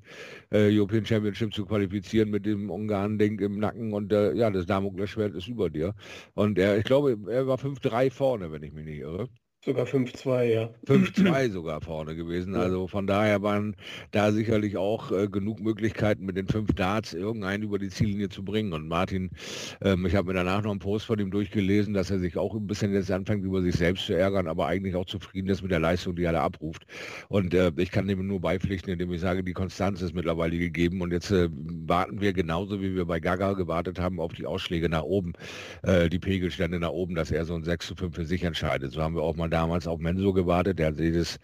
äh, European Championship zu qualifizieren mit dem Ungarn-Ding im Nacken und äh, ja, das Damoklesschwert ist über dir. Und er, ich glaube, er war 5-3 vorne, wenn ich mich nicht irre. Sogar 5-2, ja. 5-2 [clears throat] sogar vorne gewesen. Also von daher waren da sicherlich auch äh, genug Möglichkeiten, mit den fünf Darts irgendeinen über die Ziellinie zu bringen. Und Martin, ähm, ich habe mir danach noch einen Post von ihm durchgelesen, dass er sich auch ein bisschen jetzt anfängt, über sich selbst zu ärgern, aber eigentlich auch zufrieden ist mit der Leistung, die er da abruft. Und äh, ich kann dem nur beipflichten, indem ich sage, die Konstanz ist mittlerweile gegeben. Und jetzt äh, warten wir genauso, wie wir bei Gaga gewartet haben, auf die Ausschläge nach oben, äh, die Pegelstände nach oben, dass er so ein 6 zu 5 für sich entscheidet. So haben wir auch mal damals auf Menso gewartet, der hat jedes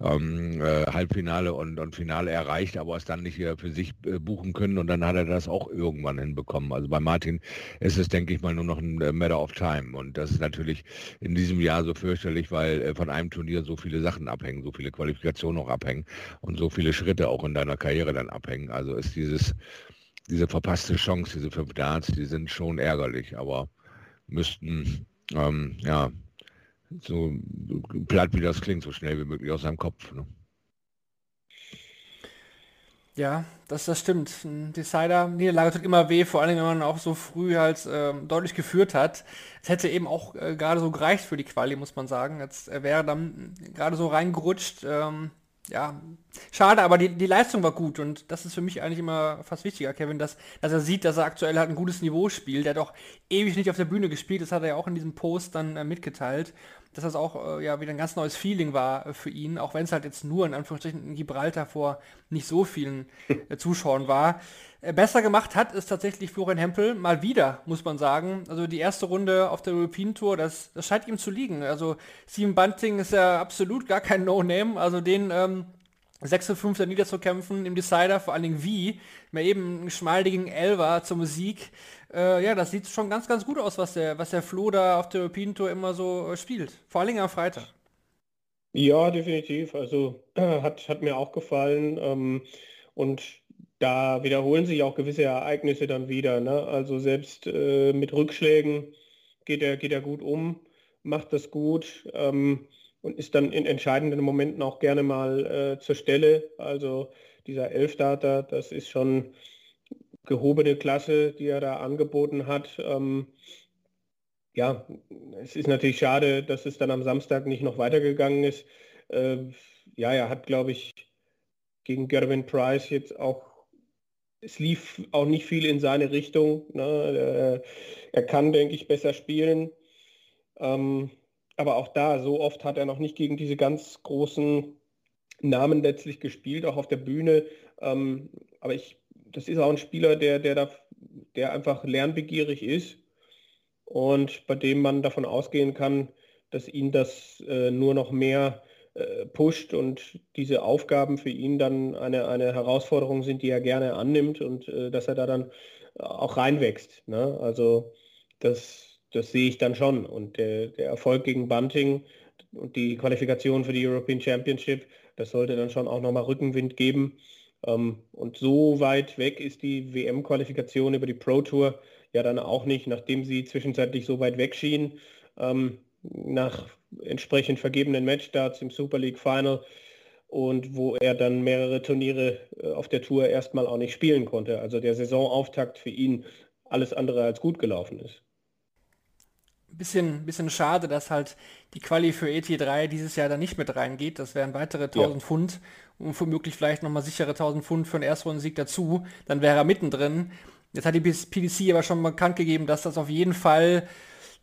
ähm, äh, Halbfinale und, und Finale erreicht, aber es dann nicht für sich äh, buchen können und dann hat er das auch irgendwann hinbekommen. Also bei Martin ist es, denke ich mal, nur noch ein äh, Matter of Time und das ist natürlich in diesem Jahr so fürchterlich, weil äh, von einem Turnier so viele Sachen abhängen, so viele Qualifikationen auch abhängen und so viele Schritte auch in deiner Karriere dann abhängen. Also ist dieses diese verpasste Chance, diese fünf Darts, die sind schon ärgerlich, aber müssten, ähm, ja, so platt wie das klingt, so schnell wie möglich aus seinem Kopf. Ne? Ja, das, das stimmt. Ein Decider-Niederlage tut immer weh, vor allem wenn man auch so früh halt ähm, deutlich geführt hat. Es hätte eben auch äh, gerade so gereicht für die Quali, muss man sagen. Jetzt er wäre dann gerade so reingerutscht. Ähm, ja, schade, aber die, die Leistung war gut und das ist für mich eigentlich immer fast wichtiger, Kevin, dass, dass er sieht, dass er aktuell halt ein gutes Niveau spielt. Der hat auch ewig nicht auf der Bühne gespielt, das hat er ja auch in diesem Post dann äh, mitgeteilt, dass das auch äh, ja wieder ein ganz neues Feeling war äh, für ihn, auch wenn es halt jetzt nur in Anführungsstrichen in Gibraltar vor nicht so vielen äh, Zuschauern war. Äh, besser gemacht hat ist tatsächlich Florian Hempel mal wieder, muss man sagen. Also die erste Runde auf der European Tour, das, das scheint ihm zu liegen. Also Steven Bunting ist ja absolut gar kein No-Name. Also den ähm, 6 5 niederzukämpfen im Decider, vor allen Dingen wie, mehr eben einen schmaldigen Elver zur Musik. Äh, ja, das sieht schon ganz, ganz gut aus, was der, was der Flo da auf der European Tour immer so äh, spielt. Vor allen Dingen am Freitag. Ja, definitiv. Also äh, [clears throat] hat, hat mir auch gefallen. Ähm, und da wiederholen sich auch gewisse Ereignisse dann wieder. Ne? Also selbst äh, mit Rückschlägen geht er, geht er gut um, macht das gut ähm, und ist dann in entscheidenden Momenten auch gerne mal äh, zur Stelle. Also dieser Elfdata, das ist schon gehobene Klasse, die er da angeboten hat. Ähm, ja, es ist natürlich schade, dass es dann am Samstag nicht noch weitergegangen ist. Äh, ja, er hat, glaube ich, gegen Gervin Price jetzt auch es lief auch nicht viel in seine Richtung. Ne? Er kann, denke ich, besser spielen. Ähm, aber auch da, so oft hat er noch nicht gegen diese ganz großen Namen letztlich gespielt, auch auf der Bühne. Ähm, aber ich, das ist auch ein Spieler, der, der, da, der einfach lernbegierig ist und bei dem man davon ausgehen kann, dass ihn das äh, nur noch mehr äh, pusht und diese Aufgaben für ihn dann eine, eine Herausforderung sind, die er gerne annimmt und äh, dass er da dann auch reinwächst. Ne? Also das, das sehe ich dann schon. Und der, der Erfolg gegen Bunting und die Qualifikation für die European Championship, das sollte dann schon auch nochmal Rückenwind geben. Ähm, und so weit weg ist die WM-Qualifikation über die Pro Tour ja dann auch nicht, nachdem sie zwischenzeitlich so weit weg schien. Ähm, nach entsprechend vergebenen Matchstarts im Super League Final und wo er dann mehrere Turniere äh, auf der Tour erstmal auch nicht spielen konnte. Also der Saisonauftakt für ihn alles andere als gut gelaufen ist. Bisschen, bisschen schade, dass halt die Quali für ET3 dieses Jahr dann nicht mit reingeht. Das wären weitere 1000 ja. Pfund und womöglich vielleicht nochmal sichere 1000 Pfund für einen Erstrundensieg dazu. Dann wäre er mittendrin. Jetzt hat die PDC aber schon bekannt gegeben, dass das auf jeden Fall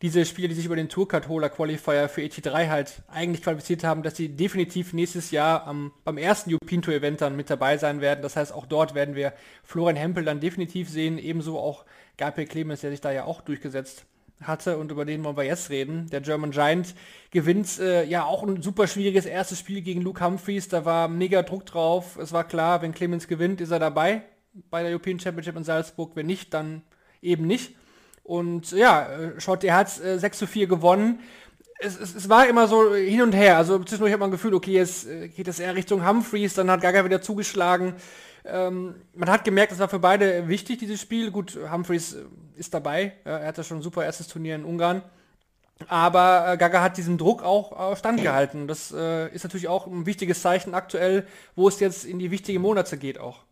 diese Spieler, die sich über den Tourcard-Holer Qualifier für ET3 halt eigentlich qualifiziert haben, dass sie definitiv nächstes Jahr am, beim ersten European Tour Event dann mit dabei sein werden. Das heißt, auch dort werden wir Florian Hempel dann definitiv sehen, ebenso auch Gabriel Clemens, der sich da ja auch durchgesetzt hatte und über den wollen wir jetzt reden. Der German Giant gewinnt äh, ja auch ein super schwieriges erstes Spiel gegen Luke Humphreys. Da war mega Druck drauf. Es war klar, wenn Clemens gewinnt, ist er dabei bei der European Championship in Salzburg. Wenn nicht, dann eben nicht. Und ja, äh, Schott, er hat äh, 6 zu 4 gewonnen. Es, es, es, war immer so hin und her. Also zwischendurch hat man Gefühl, okay, jetzt äh, geht es eher Richtung Humphreys, dann hat Gaga wieder zugeschlagen. Ähm, man hat gemerkt, es war für beide wichtig, dieses Spiel. Gut, Humphreys äh, ist dabei. Er hatte schon ein super erstes Turnier in Ungarn. Aber äh, Gaga hat diesen Druck auch äh, standgehalten. Das äh, ist natürlich auch ein wichtiges Zeichen aktuell, wo es jetzt in die wichtigen Monate geht auch.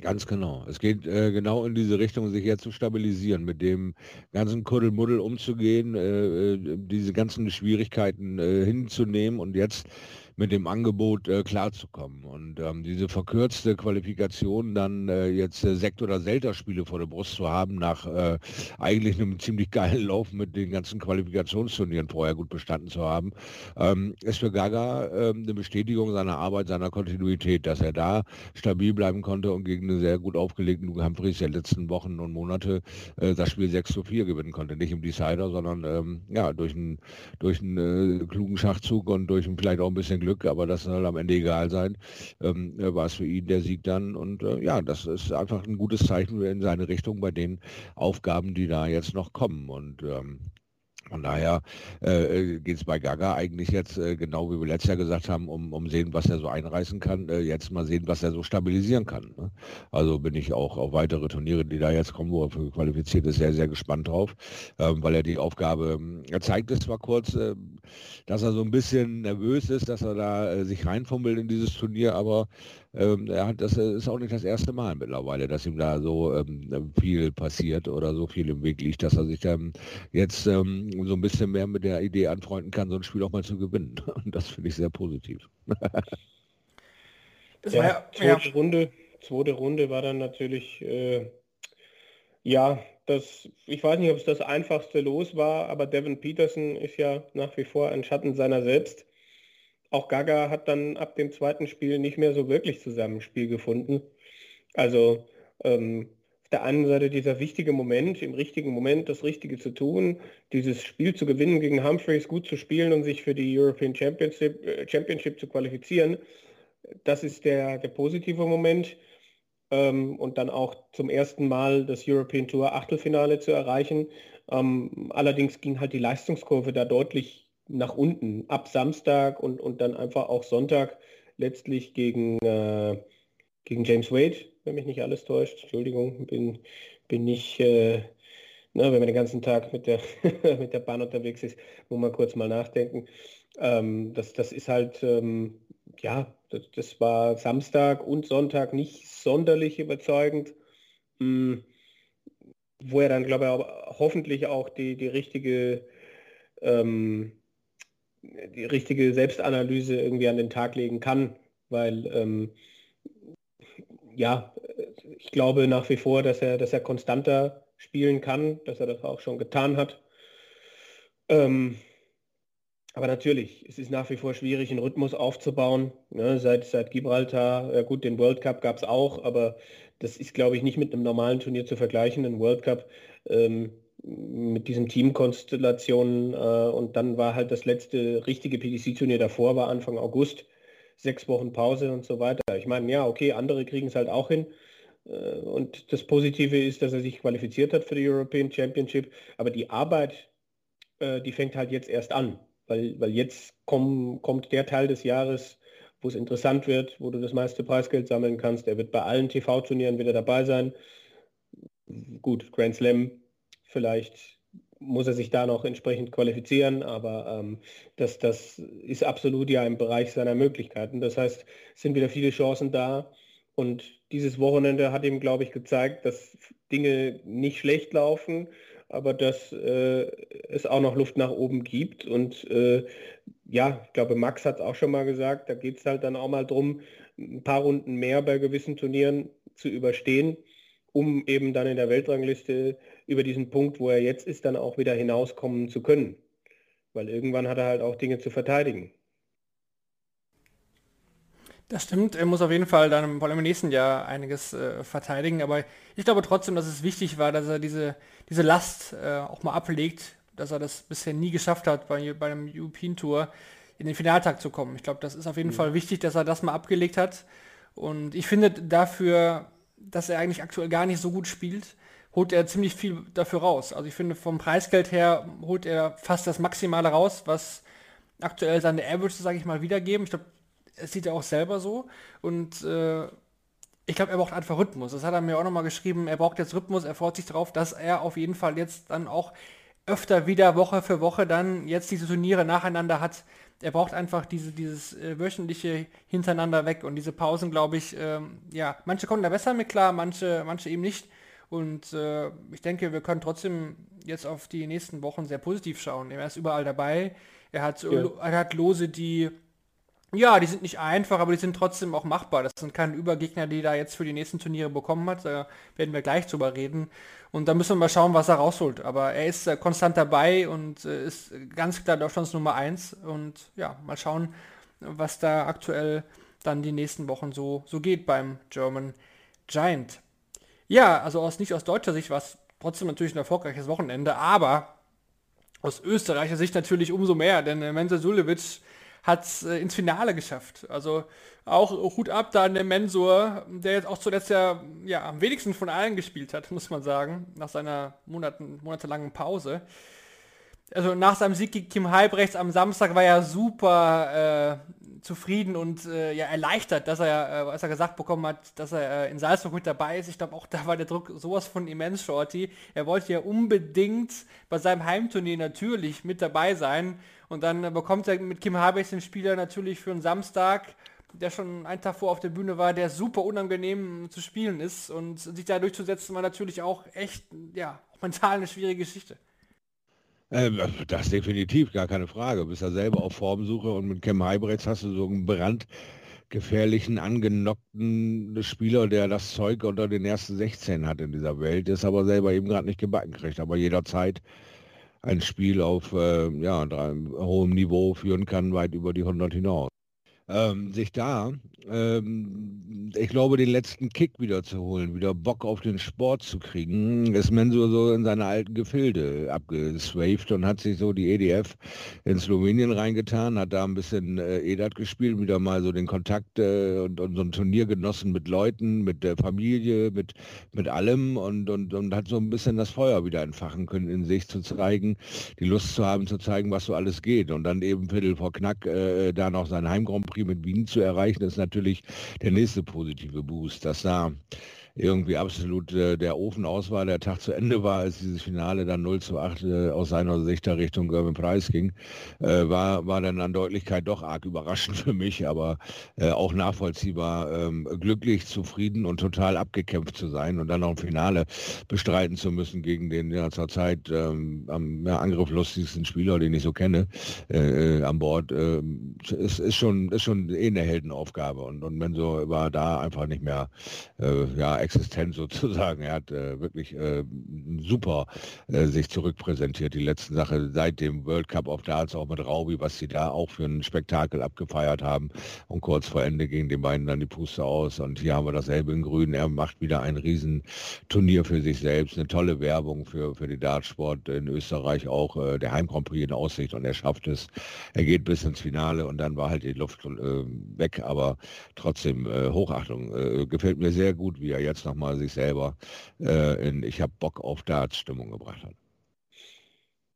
Ganz genau. Es geht äh, genau in diese Richtung, sich jetzt zu stabilisieren, mit dem ganzen Kuddelmuddel umzugehen, äh, diese ganzen Schwierigkeiten hinzunehmen und jetzt mit dem Angebot äh, klarzukommen. Und ähm, diese verkürzte Qualifikation dann äh, jetzt äh, Sekt- oder Selter-Spiele vor der Brust zu haben, nach äh, eigentlich einem ziemlich geilen Lauf mit den ganzen Qualifikationsturnieren vorher gut bestanden zu haben, ähm, ist für Gaga ähm, eine Bestätigung seiner Arbeit, seiner Kontinuität, dass er da stabil bleiben konnte und gegen einen sehr gut aufgelegten Luke Humphries der letzten Wochen und Monate äh, das Spiel 6 zu 4 gewinnen konnte. Nicht im Decider, sondern ähm, ja, durch einen durch einen äh, klugen Schachzug und durch ein, vielleicht auch ein bisschen Glück, aber das soll am Ende egal sein, ähm, äh, war es für ihn der Sieg dann. Und äh, ja, das ist einfach ein gutes Zeichen in seine Richtung bei den Aufgaben, die da jetzt noch kommen. Und ähm, von daher äh, äh geht es bei Gaga eigentlich jetzt, äh, genau wie wir letztes Jahr gesagt haben, um, um sehen, was er so einreißen kann, äh, jetzt mal sehen, was er so stabilisieren kann. Ne? Also bin ich auch auf weitere Turniere, die da jetzt kommen, wo er für qualifiziert ist, sehr, sehr gespannt drauf, ähm, weil er die Aufgabe, ähm, er zeigt es zwar kurz, äh, dass er so ein bisschen nervös ist, dass er da äh, sich reinfummelt in dieses Turnier, aber ähm, er hat, das ist auch nicht das erste Mal mittlerweile, dass ihm da so ähm, viel passiert oder so viel im Weg liegt, dass er sich dann jetzt ähm, so ein bisschen mehr mit der Idee anfreunden kann, so ein Spiel auch mal zu gewinnen. [laughs] Und das finde ich sehr positiv. [laughs] das ja, ja, zweite, ja. Runde, zweite Runde war dann natürlich, äh, ja, das, ich weiß nicht, ob es das einfachste Los war, aber Devin Peterson ist ja nach wie vor ein Schatten seiner selbst auch Gaga hat dann ab dem zweiten Spiel nicht mehr so wirklich Zusammenspiel gefunden. Also ähm, auf der einen Seite dieser wichtige Moment, im richtigen Moment das Richtige zu tun, dieses Spiel zu gewinnen gegen Humphreys, gut zu spielen und sich für die European Championship, äh, Championship zu qualifizieren, das ist der, der positive Moment. Ähm, und dann auch zum ersten Mal das European Tour Achtelfinale zu erreichen. Ähm, allerdings ging halt die Leistungskurve da deutlich nach unten ab Samstag und, und dann einfach auch Sonntag letztlich gegen, äh, gegen James Wade, wenn mich nicht alles täuscht. Entschuldigung, bin, bin nicht, äh, na, wenn man den ganzen Tag mit der, [laughs] mit der Bahn unterwegs ist, muss man kurz mal nachdenken. Ähm, das, das ist halt, ähm, ja, das, das, war Samstag und Sonntag nicht sonderlich überzeugend. Hm, wo er dann, glaube ich, hoffentlich auch die, die richtige ähm, die richtige Selbstanalyse irgendwie an den Tag legen kann, weil ähm, ja, ich glaube nach wie vor, dass er, dass er konstanter spielen kann, dass er das auch schon getan hat. Ähm, aber natürlich, es ist nach wie vor schwierig, einen Rhythmus aufzubauen. Ne? Seit, seit Gibraltar, ja gut, den World Cup gab es auch, aber das ist, glaube ich, nicht mit einem normalen Turnier zu vergleichen. Ein World Cup ähm, mit diesen Teamkonstellationen äh, und dann war halt das letzte richtige PDC-Turnier davor, war Anfang August, sechs Wochen Pause und so weiter. Ich meine, ja, okay, andere kriegen es halt auch hin. Äh, und das Positive ist, dass er sich qualifiziert hat für die European Championship, aber die Arbeit, äh, die fängt halt jetzt erst an, weil, weil jetzt komm, kommt der Teil des Jahres, wo es interessant wird, wo du das meiste Preisgeld sammeln kannst. Er wird bei allen TV-Turnieren wieder dabei sein. Gut, Grand Slam Vielleicht muss er sich da noch entsprechend qualifizieren, aber ähm, das, das ist absolut ja im Bereich seiner Möglichkeiten. Das heißt, es sind wieder viele Chancen da und dieses Wochenende hat ihm, glaube ich, gezeigt, dass Dinge nicht schlecht laufen, aber dass äh, es auch noch Luft nach oben gibt. Und äh, ja, ich glaube, Max hat es auch schon mal gesagt, da geht es halt dann auch mal darum, ein paar Runden mehr bei gewissen Turnieren zu überstehen, um eben dann in der Weltrangliste über diesen Punkt, wo er jetzt ist, dann auch wieder hinauskommen zu können. Weil irgendwann hat er halt auch Dinge zu verteidigen. Das stimmt, er muss auf jeden Fall dann vor allem im nächsten Jahr einiges äh, verteidigen, aber ich glaube trotzdem, dass es wichtig war, dass er diese, diese Last äh, auch mal ablegt, dass er das bisher nie geschafft hat, bei, bei einem European Tour in den Finaltag zu kommen. Ich glaube, das ist auf jeden mhm. Fall wichtig, dass er das mal abgelegt hat. Und ich finde dafür, dass er eigentlich aktuell gar nicht so gut spielt, holt er ziemlich viel dafür raus. Also ich finde, vom Preisgeld her holt er fast das Maximale raus, was aktuell seine Average, sage ich mal, wiedergeben. Ich glaube, es sieht er auch selber so. Und äh, ich glaube, er braucht einfach Rhythmus. Das hat er mir auch nochmal geschrieben. Er braucht jetzt Rhythmus. Er freut sich darauf, dass er auf jeden Fall jetzt dann auch öfter wieder Woche für Woche dann jetzt diese Turniere nacheinander hat. Er braucht einfach diese, dieses äh, wöchentliche hintereinander weg und diese Pausen, glaube ich, ähm, ja, manche kommen da besser mit klar, manche, manche eben nicht. Und äh, ich denke, wir können trotzdem jetzt auf die nächsten Wochen sehr positiv schauen. Er ist überall dabei. Er hat, ja. er hat Lose, die Ja, die sind nicht einfach, aber die sind trotzdem auch machbar. Das sind keine Übergegner, die da jetzt für die nächsten Turniere bekommen hat. Da werden wir gleich drüber reden. Und da müssen wir mal schauen, was er rausholt. Aber er ist äh, konstant dabei und äh, ist ganz klar Deutschlands Nummer 1. Und ja, mal schauen, was da aktuell dann die nächsten Wochen so, so geht beim German Giant. Ja, also aus, nicht aus deutscher Sicht war es trotzdem natürlich ein erfolgreiches Wochenende, aber aus österreichischer Sicht natürlich umso mehr, denn äh, Mensa Sulevic hat es äh, ins Finale geschafft. Also auch Hut ab da an den Mensur, der jetzt auch zuletzt ja, ja am wenigsten von allen gespielt hat, [laughs] muss man sagen, nach seiner Monaten, monatelangen Pause. Also nach seinem Sieg gegen Kim Halbrechts am Samstag war er super äh, zufrieden und äh, ja, erleichtert, dass er, äh, als er gesagt bekommen hat, dass er äh, in Salzburg mit dabei ist. Ich glaube, auch da war der Druck sowas von immens, Shorty. Er wollte ja unbedingt bei seinem Heimturnier natürlich mit dabei sein und dann bekommt er mit Kim Habeck den Spieler natürlich für einen Samstag, der schon einen Tag vor auf der Bühne war, der super unangenehm zu spielen ist und sich da durchzusetzen war natürlich auch echt, ja, mental eine schwierige Geschichte. Ähm, das definitiv, gar keine Frage. Du bist ja selber auf Formsuche und mit Cam Heibretz hast du so einen brandgefährlichen, angenockten Spieler, der das Zeug unter den ersten 16 hat in dieser Welt, ist aber selber eben gerade nicht gebacken kriegt, aber jederzeit ein Spiel auf äh, ja, hohem Niveau führen kann, weit über die 100 hinaus. Ähm, sich da ähm, ich glaube, den letzten Kick wieder zu holen, wieder Bock auf den Sport zu kriegen, ist Mensur so in seine alten Gefilde abgeswaved und hat sich so die EDF in Slowenien reingetan, hat da ein bisschen äh, EDAT gespielt, wieder mal so den Kontakt äh, und, und, so ein Turnier genossen mit Leuten, mit der Familie, mit, mit allem und, und, und hat so ein bisschen das Feuer wieder entfachen können, in sich zu zeigen, die Lust zu haben, zu zeigen, was so alles geht. Und dann eben Viertel vor Knack äh, da noch sein Heim Grand Prix mit Wien zu erreichen, ist natürlich der nächste positive Boost, dass da irgendwie absolut äh, der Ofen aus war, der Tag zu Ende war, als dieses Finale dann 0 zu 8 äh, aus seiner Sicht da Richtung Gerben Preis ging, äh, war, war dann an Deutlichkeit doch arg überraschend für mich, aber äh, auch nachvollziehbar, ähm, glücklich, zufrieden und total abgekämpft zu sein und dann noch ein Finale bestreiten zu müssen gegen den ja zurzeit ähm, am ja, angrifflustigsten Spieler, den ich so kenne, äh, äh, an Bord, ähm, ist, ist, schon, ist schon eh eine Heldenaufgabe und, und wenn so war da einfach nicht mehr ja, existent sozusagen. Er hat äh, wirklich äh, super äh, sich zurückpräsentiert, die letzten Sache seit dem World Cup of Darts, auch mit Raubi, was sie da auch für ein Spektakel abgefeiert haben. Und kurz vor Ende gingen den beiden dann die Puste aus. Und hier haben wir dasselbe in Grün. Er macht wieder ein Riesenturnier für sich selbst, eine tolle Werbung für, für die Dartsport in Österreich auch, äh, der Heim Grand Prix in Aussicht und er schafft es. Er geht bis ins Finale und dann war halt die Luft äh, weg, aber trotzdem äh, Hochachtung. Gefällt mir sehr gut, wie er jetzt jetzt nochmal sich selber äh, in Ich habe Bock auf Darts-Stimmung gebracht hat.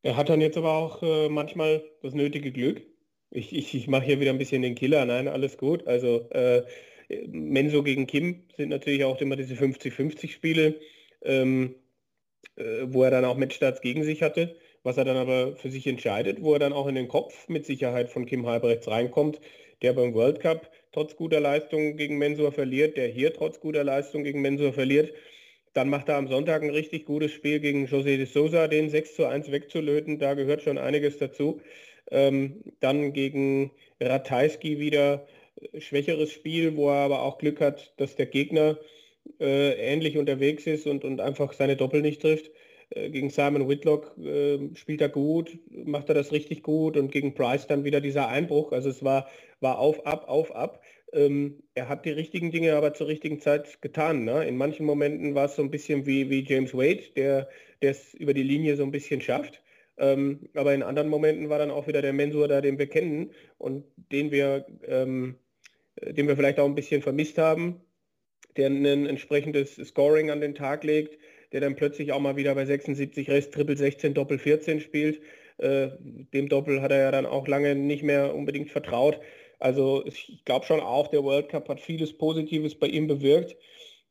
Er hat dann jetzt aber auch äh, manchmal das nötige Glück. Ich, ich, ich mache hier wieder ein bisschen den Killer. Nein, alles gut. Also äh, Menso gegen Kim sind natürlich auch immer diese 50-50 Spiele, ähm, äh, wo er dann auch Matchstarts gegen sich hatte, was er dann aber für sich entscheidet, wo er dann auch in den Kopf mit Sicherheit von Kim Halbrechts reinkommt, der beim World Cup trotz guter Leistung gegen Mensur verliert, der hier trotz guter Leistung gegen Mensur verliert. Dann macht er am Sonntag ein richtig gutes Spiel gegen José de Sousa, den 6 zu 1 wegzulöten. Da gehört schon einiges dazu. Ähm, dann gegen Ratajski wieder schwächeres Spiel, wo er aber auch Glück hat, dass der Gegner äh, ähnlich unterwegs ist und, und einfach seine Doppel nicht trifft. Äh, gegen Simon Whitlock äh, spielt er gut, macht er das richtig gut und gegen Price dann wieder dieser Einbruch. Also es war, war auf, ab, auf, ab. Ähm, er hat die richtigen Dinge aber zur richtigen Zeit getan. Ne? In manchen Momenten war es so ein bisschen wie, wie James Wade, der es über die Linie so ein bisschen schafft. Ähm, aber in anderen Momenten war dann auch wieder der Mensur da, den wir kennen und den wir, ähm, den wir vielleicht auch ein bisschen vermisst haben, der ein entsprechendes Scoring an den Tag legt, der dann plötzlich auch mal wieder bei 76 Rest, Triple 16, Doppel 14 spielt. Äh, dem Doppel hat er ja dann auch lange nicht mehr unbedingt vertraut. Also ich glaube schon auch, der World Cup hat vieles Positives bei ihm bewirkt.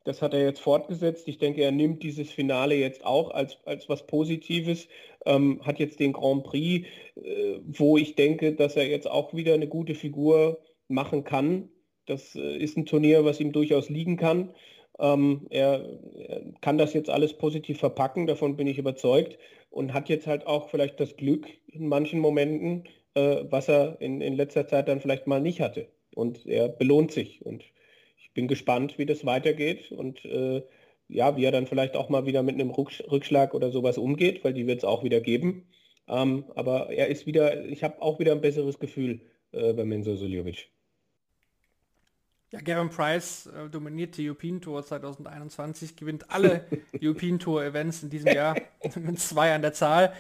Das hat er jetzt fortgesetzt. Ich denke, er nimmt dieses Finale jetzt auch als, als was Positives, ähm, hat jetzt den Grand Prix, äh, wo ich denke, dass er jetzt auch wieder eine gute Figur machen kann. Das äh, ist ein Turnier, was ihm durchaus liegen kann. Ähm, er, kann das jetzt alles positiv verpacken, davon bin ich überzeugt und hat jetzt halt auch vielleicht das Glück in manchen Momenten, äh, was er in, in letzter Zeit dann vielleicht mal nicht hatte. Und er belohnt sich und ich bin gespannt, wie das weitergeht und äh, ja, wie er dann vielleicht auch mal wieder mit einem Rückschlag oder sowas umgeht, weil die wird es auch wieder geben. Ähm, aber er ist wieder, ich habe auch wieder ein besseres Gefühl äh, bei Menzo Suljovic. Ja, Gavin Price äh, dominiert die European Tour 2021, gewinnt alle [laughs] European Tour Events in diesem Jahr [laughs] mit zwei an der Zahl.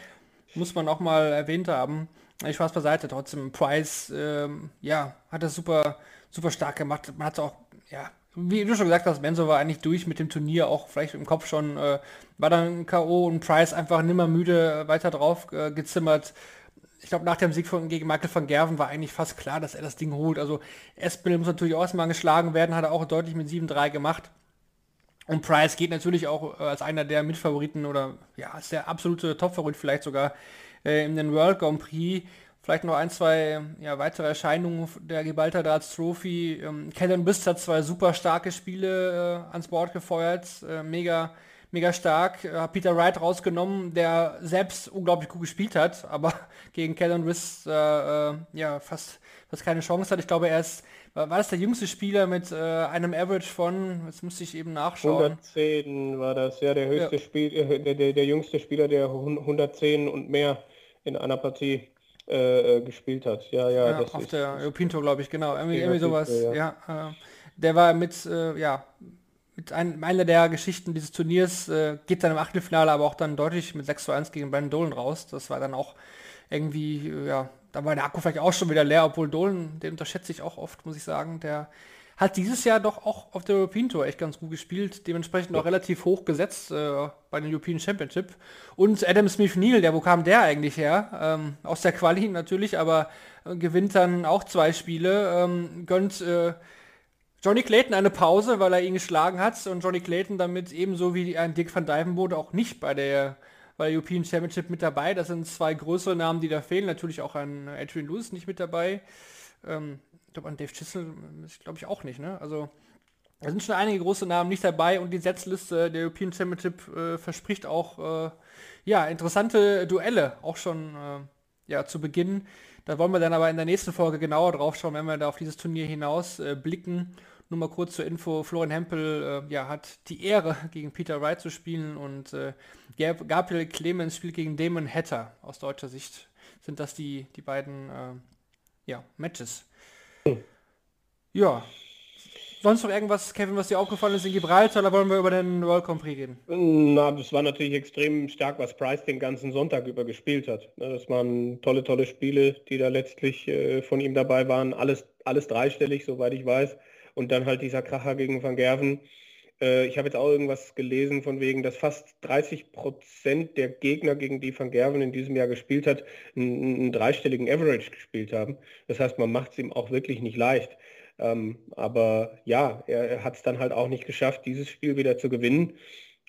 Muss man auch mal erwähnt haben. Ich Spaß beiseite, trotzdem Price, ähm, ja, hat das super, super stark gemacht. Man hat auch, ja, wie du schon gesagt hast, Benzo war eigentlich durch mit dem Turnier, auch vielleicht im Kopf schon, äh, war dann K.O. und Price einfach nimmer müde weiter drauf äh, gezimmert ich glaube, nach dem Sieg von, gegen Michael van Gerven war eigentlich fast klar, dass er das Ding holt. Also Espinel muss natürlich auch erstmal geschlagen werden, hat er auch deutlich mit 7-3 gemacht. Und Price geht natürlich auch äh, als einer der Mitfavoriten oder ja, als der absolute Topfavorit vielleicht sogar äh, in den World Grand Prix. Vielleicht noch ein, zwei ja, weitere Erscheinungen der Gibraltar Darts Trophy. Ähm, Kellen Bist hat zwei super starke Spiele äh, ans Board gefeuert. Äh, mega mega stark. Äh, Peter Wright rausgenommen, der selbst unglaublich gut gespielt hat, aber [laughs] gegen Kellen Riss äh, äh, ja fast, fast keine Chance hat. Ich glaube, er ist, war, war das der jüngste Spieler mit äh, einem Average von, jetzt müsste ich eben nachschauen. 110 war das, ja, der höchste ja. Spiel, äh, der, der, der jüngste Spieler, der 110 und mehr in einer Partie äh, gespielt hat. Ja, ja, ja auf ist, der Tour, glaube ich, genau. Irgendwie, irgendwie sowas. Ja, ja der war mit, ja, mit ein, einer der Geschichten dieses Turniers äh, geht dann im Achtelfinale aber auch dann deutlich mit 6 zu 1 gegen Brandon Dolan raus. Das war dann auch irgendwie, äh, ja, da war der Akku vielleicht auch schon wieder leer, obwohl Dolan, den unterschätze ich auch oft, muss ich sagen. Der hat dieses Jahr doch auch auf der European Tour echt ganz gut gespielt, dementsprechend auch relativ hoch gesetzt äh, bei den European Championship. Und Adam Smith Neal, der, wo kam der eigentlich her? Ähm, aus der Quali natürlich, aber äh, gewinnt dann auch zwei Spiele, ähm, gönnt äh, Johnny Clayton eine Pause, weil er ihn geschlagen hat und Johnny Clayton damit ebenso wie ein Dick van Dijvenbode auch nicht bei der, bei der European Championship mit dabei. Das sind zwei größere Namen, die da fehlen. Natürlich auch ein Adrian Lewis nicht mit dabei. Ähm, ich glaube, an Dave Chisel glaube ich auch nicht. Ne? Also da sind schon einige große Namen nicht dabei und die Setzliste der European Championship äh, verspricht auch äh, ja, interessante Duelle, auch schon äh, ja, zu Beginn. Da wollen wir dann aber in der nächsten Folge genauer drauf schauen, wenn wir da auf dieses Turnier hinaus äh, blicken. Nur mal kurz zur Info, Florian Hempel äh, ja, hat die Ehre, [laughs] gegen Peter Wright zu spielen und äh, Gabriel Clemens spielt gegen Damon Hatter. Aus deutscher Sicht sind das die, die beiden äh, ja, Matches. Ja. Sonst noch irgendwas, Kevin, was dir aufgefallen ist in Gibraltar, oder wollen wir über den World Grand reden? Na, das war natürlich extrem stark, was Price den ganzen Sonntag über gespielt hat. Ne, das waren tolle, tolle Spiele, die da letztlich äh, von ihm dabei waren. Alles, alles dreistellig, soweit ich weiß und dann halt dieser Kracher gegen Van Gerven. Äh, ich habe jetzt auch irgendwas gelesen von wegen, dass fast 30 Prozent der Gegner, gegen die Van Gerven in diesem Jahr gespielt hat, einen, einen dreistelligen Average gespielt haben. Das heißt, man macht es ihm auch wirklich nicht leicht. Ähm, aber ja, er, er hat es dann halt auch nicht geschafft, dieses Spiel wieder zu gewinnen.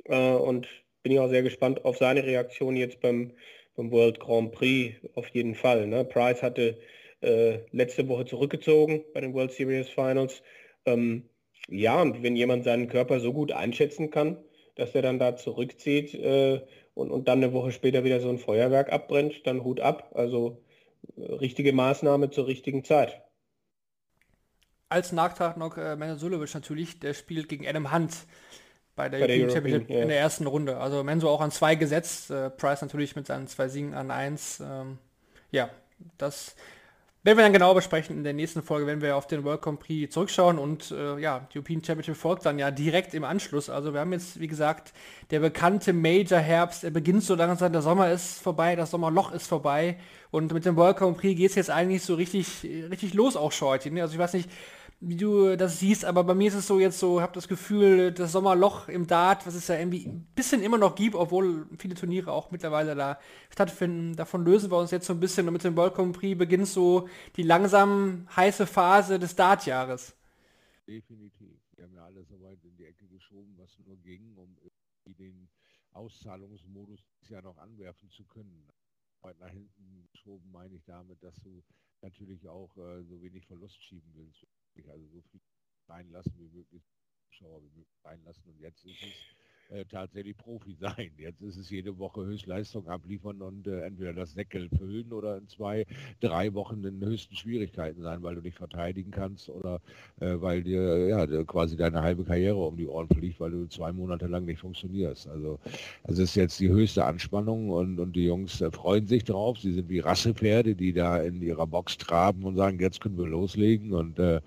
Äh, und bin ich auch sehr gespannt auf seine Reaktion jetzt beim, beim World Grand Prix auf jeden Fall. Ne? Price hatte äh, letzte Woche zurückgezogen bei den World Series Finals, ähm, ja, und wenn jemand seinen Körper so gut einschätzen kann, dass er dann da zurückzieht äh, und, und dann eine Woche später wieder so ein Feuerwerk abbrennt, dann Hut ab. Also äh, richtige Maßnahme zur richtigen Zeit. Als Nachtrag noch äh, Mensulovic natürlich, der spielt gegen Adam Hunt bei der, bei der European Championship ja. in der ersten Runde. Also Menzo auch an zwei gesetzt, äh, Price natürlich mit seinen zwei Siegen an eins. Ähm, ja, das werden wir dann genau besprechen in der nächsten Folge, wenn wir auf den World Grand Prix zurückschauen und äh, ja, die European Championship folgt dann ja direkt im Anschluss. Also wir haben jetzt, wie gesagt, der bekannte Major Herbst, er beginnt so langsam, der Sommer ist vorbei, das Sommerloch ist vorbei und mit dem World Grand Prix geht es jetzt eigentlich so richtig, richtig los auch schon heute. Ne? Also ich weiß nicht, wie du das siehst, aber bei mir ist es so jetzt so, habe das Gefühl, das Sommerloch im Dart, was es ja irgendwie ein bisschen immer noch gibt, obwohl viele Turniere auch mittlerweile da stattfinden, davon lösen wir uns jetzt so ein bisschen und mit dem World Grand Prix beginnt so die langsam heiße Phase des Dartjahres. Definitiv. Wir haben ja alles so weit in die Ecke geschoben, was nur ging, um den Auszahlungsmodus ja noch anwerfen zu können. Weit nach hinten geschoben meine ich damit, dass du natürlich auch äh, so wenig Verlust schieben willst also so viel reinlassen wie möglich Zuschauer reinlassen und jetzt ist es äh, tatsächlich Profi [laughs] sein. Jetzt ist es jede Woche Höchstleistung abliefern und äh, entweder das Deckel füllen oder in zwei, drei Wochen in höchsten Schwierigkeiten sein, weil du nicht verteidigen kannst oder äh, weil dir ja quasi deine halbe Karriere um die Ohren fliegt, weil du zwei Monate lang nicht funktionierst. Also es ist jetzt die höchste Anspannung und, und die Jungs äh, freuen sich drauf. Sie sind wie Rassepferde, die da in ihrer Box traben und sagen, jetzt können wir loslegen und äh,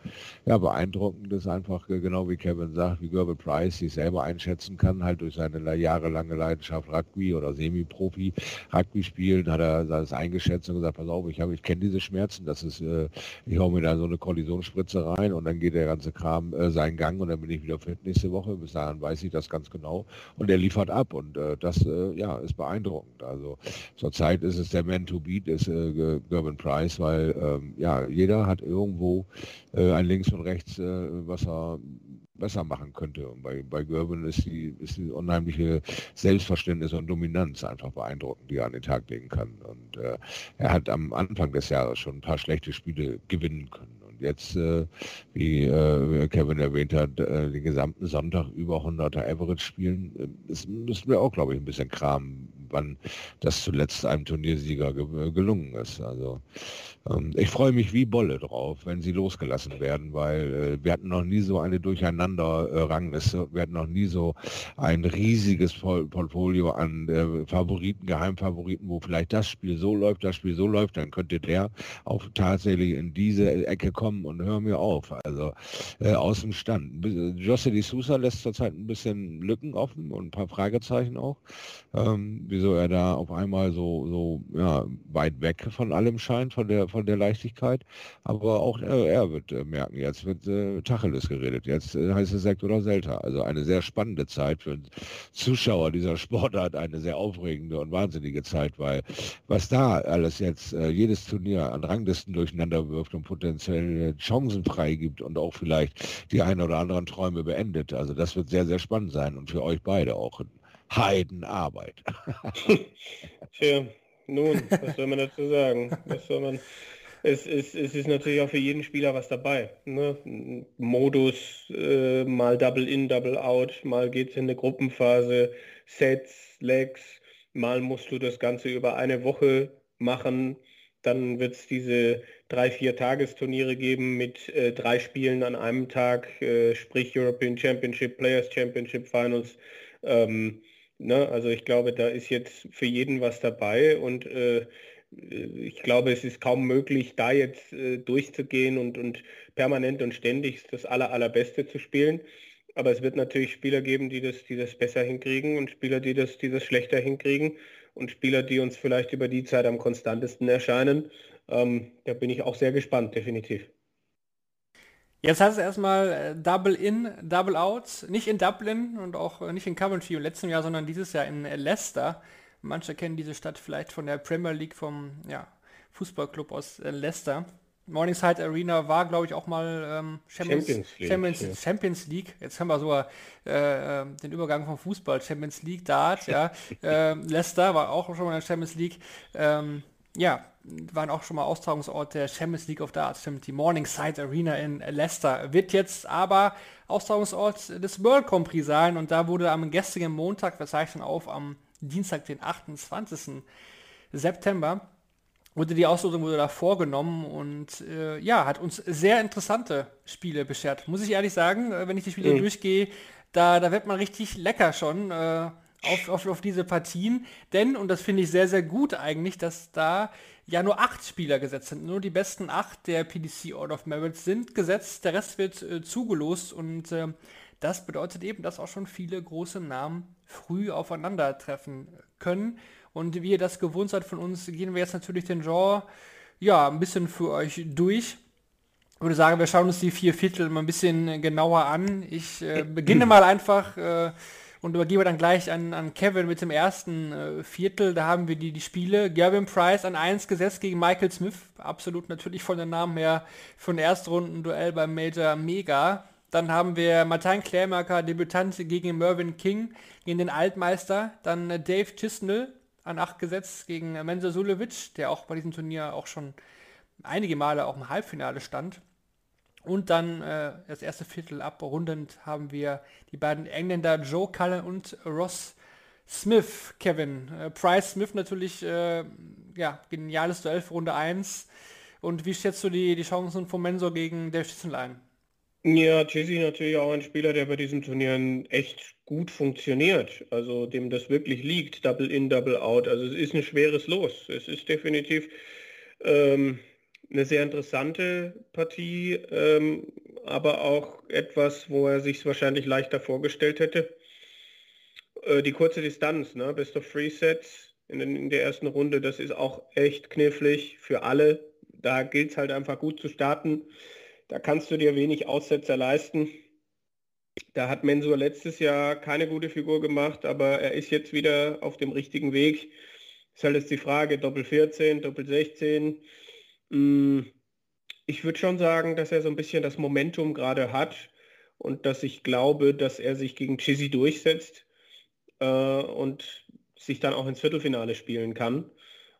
ja, beeindruckend ist einfach, genau wie Kevin sagt, wie Gerber Price sich selber einschätzen kann, halt durch seine jahrelange Leidenschaft Rugby oder Semi-Profi Rugby spielen, hat er das eingeschätzt und gesagt, pass auf, ich, ich kenne diese Schmerzen, das ist, äh, ich hau mir da so eine Kollisionsspritze rein und dann geht der ganze Kram äh, seinen Gang und dann bin ich wieder fit nächste Woche. Bis dahin weiß ich das ganz genau und er liefert ab und äh, das äh, ja, ist beeindruckend. Also zurzeit ist es der Man to Beat, ist äh, Gerben Price, weil ähm, ja, jeder hat irgendwo äh, ein links und rechts, was er besser machen könnte. Und bei, bei Gerben ist die, ist die unheimliche Selbstverständnis und Dominanz einfach beeindruckend, die er an den Tag legen kann. Und äh, er hat am Anfang des Jahres schon ein paar schlechte Spiele gewinnen können. Und jetzt, äh, wie äh, Kevin erwähnt hat, äh, den gesamten Sonntag über 100er Average spielen, das müssen wir auch, glaube ich, ein bisschen kramen, wann das zuletzt einem Turniersieger ge gelungen ist. Also ähm, ich freue mich wie Bolle drauf, wenn sie losgelassen werden, weil äh, wir hatten noch nie so eine Durcheinander-Rangliste, wir hatten noch nie so ein riesiges Portfolio an äh, Favoriten, Geheimfavoriten, wo vielleicht das Spiel so läuft, das Spiel so läuft, dann könnte der auch tatsächlich in diese Ecke kommen und hör mir auf. Also äh, aus dem Stand. José de Sousa lässt zurzeit ein bisschen Lücken offen und ein paar Fragezeichen auch, ähm, wieso er da auf einmal so, so ja, weit weg von allem scheint, von der von der Leichtigkeit. Aber auch äh, er wird äh, merken, jetzt wird äh, Tacheles geredet. Jetzt äh, heißt es Sekt oder Selta. Also eine sehr spannende Zeit für Zuschauer dieser Sportart, eine sehr aufregende und wahnsinnige Zeit, weil was da alles jetzt äh, jedes Turnier an Ranglisten durcheinander wirft und potenziell Chancen freigibt und auch vielleicht die ein oder anderen Träume beendet. Also das wird sehr, sehr spannend sein und für euch beide auch Heidenarbeit. [laughs] Tja, nun, was soll man dazu sagen? Was soll man... Es ist, es ist natürlich auch für jeden Spieler was dabei. Ne? Modus, äh, mal Double In, Double Out, mal geht es in eine Gruppenphase, Sets, Legs, mal musst du das Ganze über eine Woche machen. Dann wird es diese drei, vier Tagesturniere geben mit äh, drei Spielen an einem Tag, äh, sprich European Championship, Players Championship Finals. Ähm, Ne? Also ich glaube, da ist jetzt für jeden was dabei und äh, ich glaube, es ist kaum möglich, da jetzt äh, durchzugehen und, und permanent und ständig das aller, allerbeste zu spielen. Aber es wird natürlich Spieler geben, die das, die das besser hinkriegen und Spieler, die das, die das schlechter hinkriegen und Spieler, die uns vielleicht über die Zeit am konstantesten erscheinen. Ähm, da bin ich auch sehr gespannt, definitiv. Jetzt heißt es erstmal äh, Double In, Double Out, nicht in Dublin und auch äh, nicht in Coventry im letzten Jahr, sondern dieses Jahr in äh, Leicester. Manche kennen diese Stadt vielleicht von der Premier League vom ja, Fußballclub aus Leicester. Morningside Arena war, glaube ich, auch mal ähm, Champions, Champions, League, Champions, ja. Champions, League. Jetzt haben wir sogar äh, den Übergang vom Fußball, Champions League, Dart, ja. [laughs] äh, Leicester war auch schon mal in der Champions League. Ähm, ja, waren auch schon mal Austragungsort der Champions League of Darts, stimmt, die Morningside Arena in Leicester. Wird jetzt aber Austragungsort des World Grand Prix sein und da wurde am gestrigen Montag, wir zeichnen auf, am Dienstag, den 28. September, wurde die Auslosung wurde da vorgenommen und äh, ja, hat uns sehr interessante Spiele beschert. Muss ich ehrlich sagen, äh, wenn ich die Spiele mhm. durchgehe, da, da wird man richtig lecker schon. Äh, auf, auf, auf diese Partien. Denn, und das finde ich sehr, sehr gut eigentlich, dass da ja nur acht Spieler gesetzt sind. Nur die besten acht der PDC Order of Merit sind gesetzt. Der Rest wird äh, zugelost und äh, das bedeutet eben, dass auch schon viele große Namen früh aufeinandertreffen können. Und wie ihr das gewohnt seid von uns, gehen wir jetzt natürlich den Genre ja ein bisschen für euch durch. Ich würde sagen, wir schauen uns die vier Viertel mal ein bisschen genauer an. Ich äh, beginne [clears throat] mal einfach äh, und übergebe dann gleich an, an Kevin mit dem ersten äh, Viertel. Da haben wir die, die Spiele. Gavin Price an 1 gesetzt gegen Michael Smith. Absolut natürlich von den Namen her für ein Erstrunden-Duell beim Major Mega. Dann haben wir Martin Klärmarker, Debütant gegen Mervyn King, gegen den Altmeister. Dann äh, Dave Chisnell an 8 gesetzt gegen äh, Mensa Sulevic, der auch bei diesem Turnier auch schon einige Male auch im Halbfinale stand. Und dann äh, das erste Viertel abrundend haben wir die beiden Engländer Joe Cullen und Ross Smith, Kevin. Äh, Price Smith natürlich, äh, ja, geniales Duell für Runde 1. Und wie schätzt du die, die Chancen von Mensor gegen Dave Schützenl? Ja, Jesse natürlich auch ein Spieler, der bei diesen Turnieren echt gut funktioniert. Also dem das wirklich liegt, Double in, Double out. Also es ist ein schweres Los. Es ist definitiv ähm, eine sehr interessante Partie, ähm, aber auch etwas, wo er sich wahrscheinlich leichter vorgestellt hätte. Äh, die kurze Distanz, ne? Best of Three Sets in, in der ersten Runde, das ist auch echt knifflig für alle. Da gilt es halt einfach gut zu starten. Da kannst du dir wenig Aussetzer leisten. Da hat Mensur letztes Jahr keine gute Figur gemacht, aber er ist jetzt wieder auf dem richtigen Weg. Ist halt jetzt die Frage, Doppel 14, Doppel 16. Hm, ich würde schon sagen, dass er so ein bisschen das Momentum gerade hat und dass ich glaube, dass er sich gegen Chizzy durchsetzt äh, und sich dann auch ins Viertelfinale spielen kann.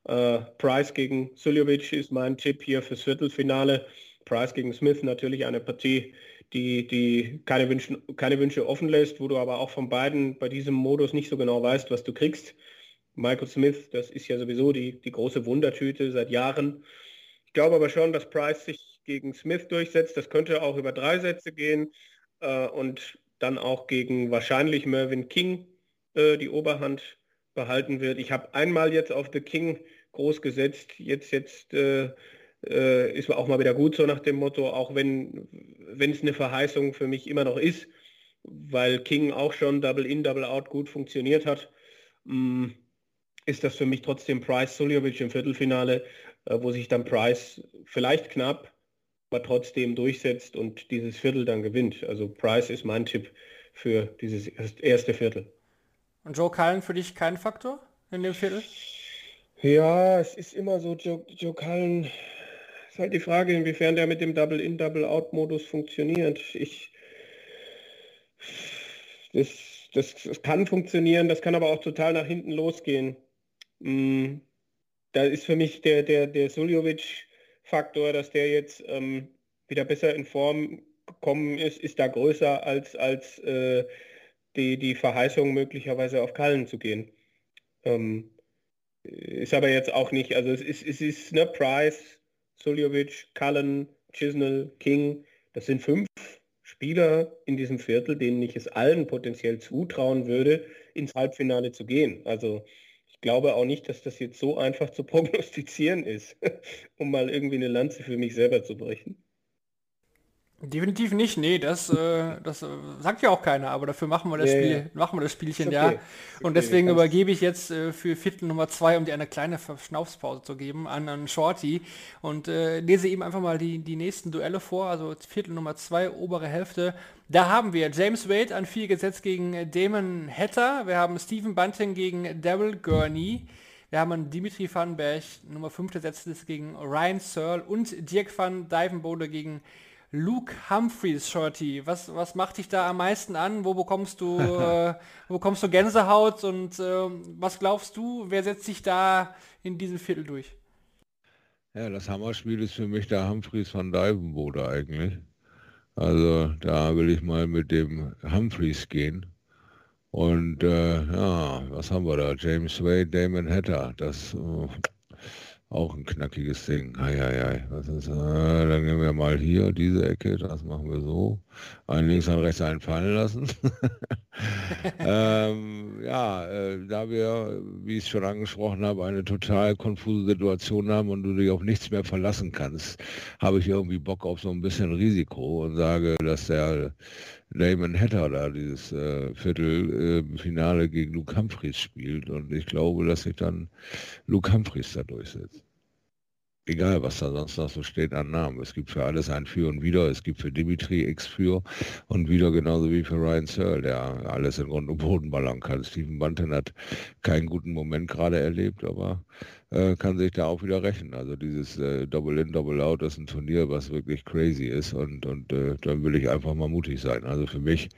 Äh, Price gegen Suljovic ist mein Tipp hier fürs Viertelfinale. Price gegen Smith natürlich eine Partie, die, die keine, Wünsche, keine Wünsche offen lässt, wo du aber auch von beiden bei diesem Modus nicht so genau weißt, was du kriegst. Michael Smith, das ist ja sowieso die, die große Wundertüte seit Jahren. Ich glaube aber schon, dass Price sich gegen Smith durchsetzt. Das könnte auch über drei Sätze gehen äh, und dann auch gegen wahrscheinlich Mervyn King äh, die Oberhand behalten wird. Ich habe einmal jetzt auf The King groß gesetzt. Jetzt, jetzt äh, äh, ist auch mal wieder gut so nach dem Motto, auch wenn es eine Verheißung für mich immer noch ist, weil King auch schon Double In, Double Out gut funktioniert hat, mh, mm, ist das für mich trotzdem Price Suljovic im Viertelfinale, wo sich dann Price vielleicht knapp, aber trotzdem durchsetzt und dieses Viertel dann gewinnt. Also Price ist mein Tipp für dieses erste Viertel. Und Joe Cullen für dich kein Faktor in dem Viertel? Ja, es ist immer so, Joe, Joe Cullen ist halt die Frage, inwiefern der mit dem Double-In, Double-Out-Modus funktioniert. Ich, das, das, das, kann funktionieren, das kann aber auch total nach hinten losgehen. Mm, da ist für mich der, der, der Suljovic-Faktor, dass der jetzt ähm, wieder besser in Form gekommen ist, ist da größer als, als äh, die, die Verheißung möglicherweise auf Kallen zu gehen. Ähm, ist aber jetzt auch nicht, also es ist, es ist ne, Price, Suljovic, Cullen, Chisnell, King, das sind fünf Spieler in diesem Viertel, denen ich es allen potenziell zutrauen würde, ins Halbfinale zu gehen. Also ich glaube auch nicht, dass das jetzt so einfach zu [laughs] prognostizieren ist, [laughs] um mal irgendwie eine Lanze für mich selber zu brechen. Definitiv nicht, nee, das, äh, das äh, sagt ja auch keiner, aber dafür machen wir das, ja, Spiel, ja. Machen wir das Spielchen, okay. ja. Und okay, deswegen übergebe ich jetzt äh, für Viertel Nummer zwei, um dir eine kleine Verschnaufspause zu geben, an, an Shorty und äh, lese ihm einfach mal die, die nächsten Duelle vor, also Viertel Nummer zwei, obere Hälfte. Da haben wir James Wade an vier gesetzt gegen Damon Hatter, wir haben Stephen Bunting gegen Daryl Gurney, wir haben Dimitri Vanberg, Nummer 5 gesetzt gegen Ryan Searle und Dirk van Dijvenbode gegen Luke Humphreys, Shorty, was, was macht dich da am meisten an? Wo bekommst du, [laughs] äh, wo bekommst du Gänsehaut und äh, was glaubst du, wer setzt sich da in diesem Viertel durch? Ja, das Hammerspiel ist für mich der Humphreys von Divenbode eigentlich. Also da will ich mal mit dem Humphreys gehen. Und äh, ja, was haben wir da? James Wade, Damon Hatter. Das äh, auch ein knackiges Ding. Hei. Was ist, äh, dann gehen wir mal hier, diese Ecke, das machen wir so. Einen links und rechts einen fallen lassen. [laughs] ähm, ja, äh, da wir, wie ich schon angesprochen habe, eine total konfuse Situation haben und du dich auf nichts mehr verlassen kannst, habe ich irgendwie Bock auf so ein bisschen Risiko und sage, dass der Damon Hatter da dieses äh, Viertelfinale äh, gegen Luke Humphreys spielt. Und ich glaube, dass sich dann Luke Humphreys da durchsetzt. Egal, was da sonst noch so steht an Namen. Es gibt für alles ein Für und Wider. Es gibt für Dimitri X für und wieder genauso wie für Ryan Searle, der alles in Grund und Boden ballern kann. Stephen Bunton hat keinen guten Moment gerade erlebt, aber äh, kann sich da auch wieder rächen. Also dieses äh, Double In, Double Out ist ein Turnier, was wirklich crazy ist und, und äh, dann will ich einfach mal mutig sein. Also für mich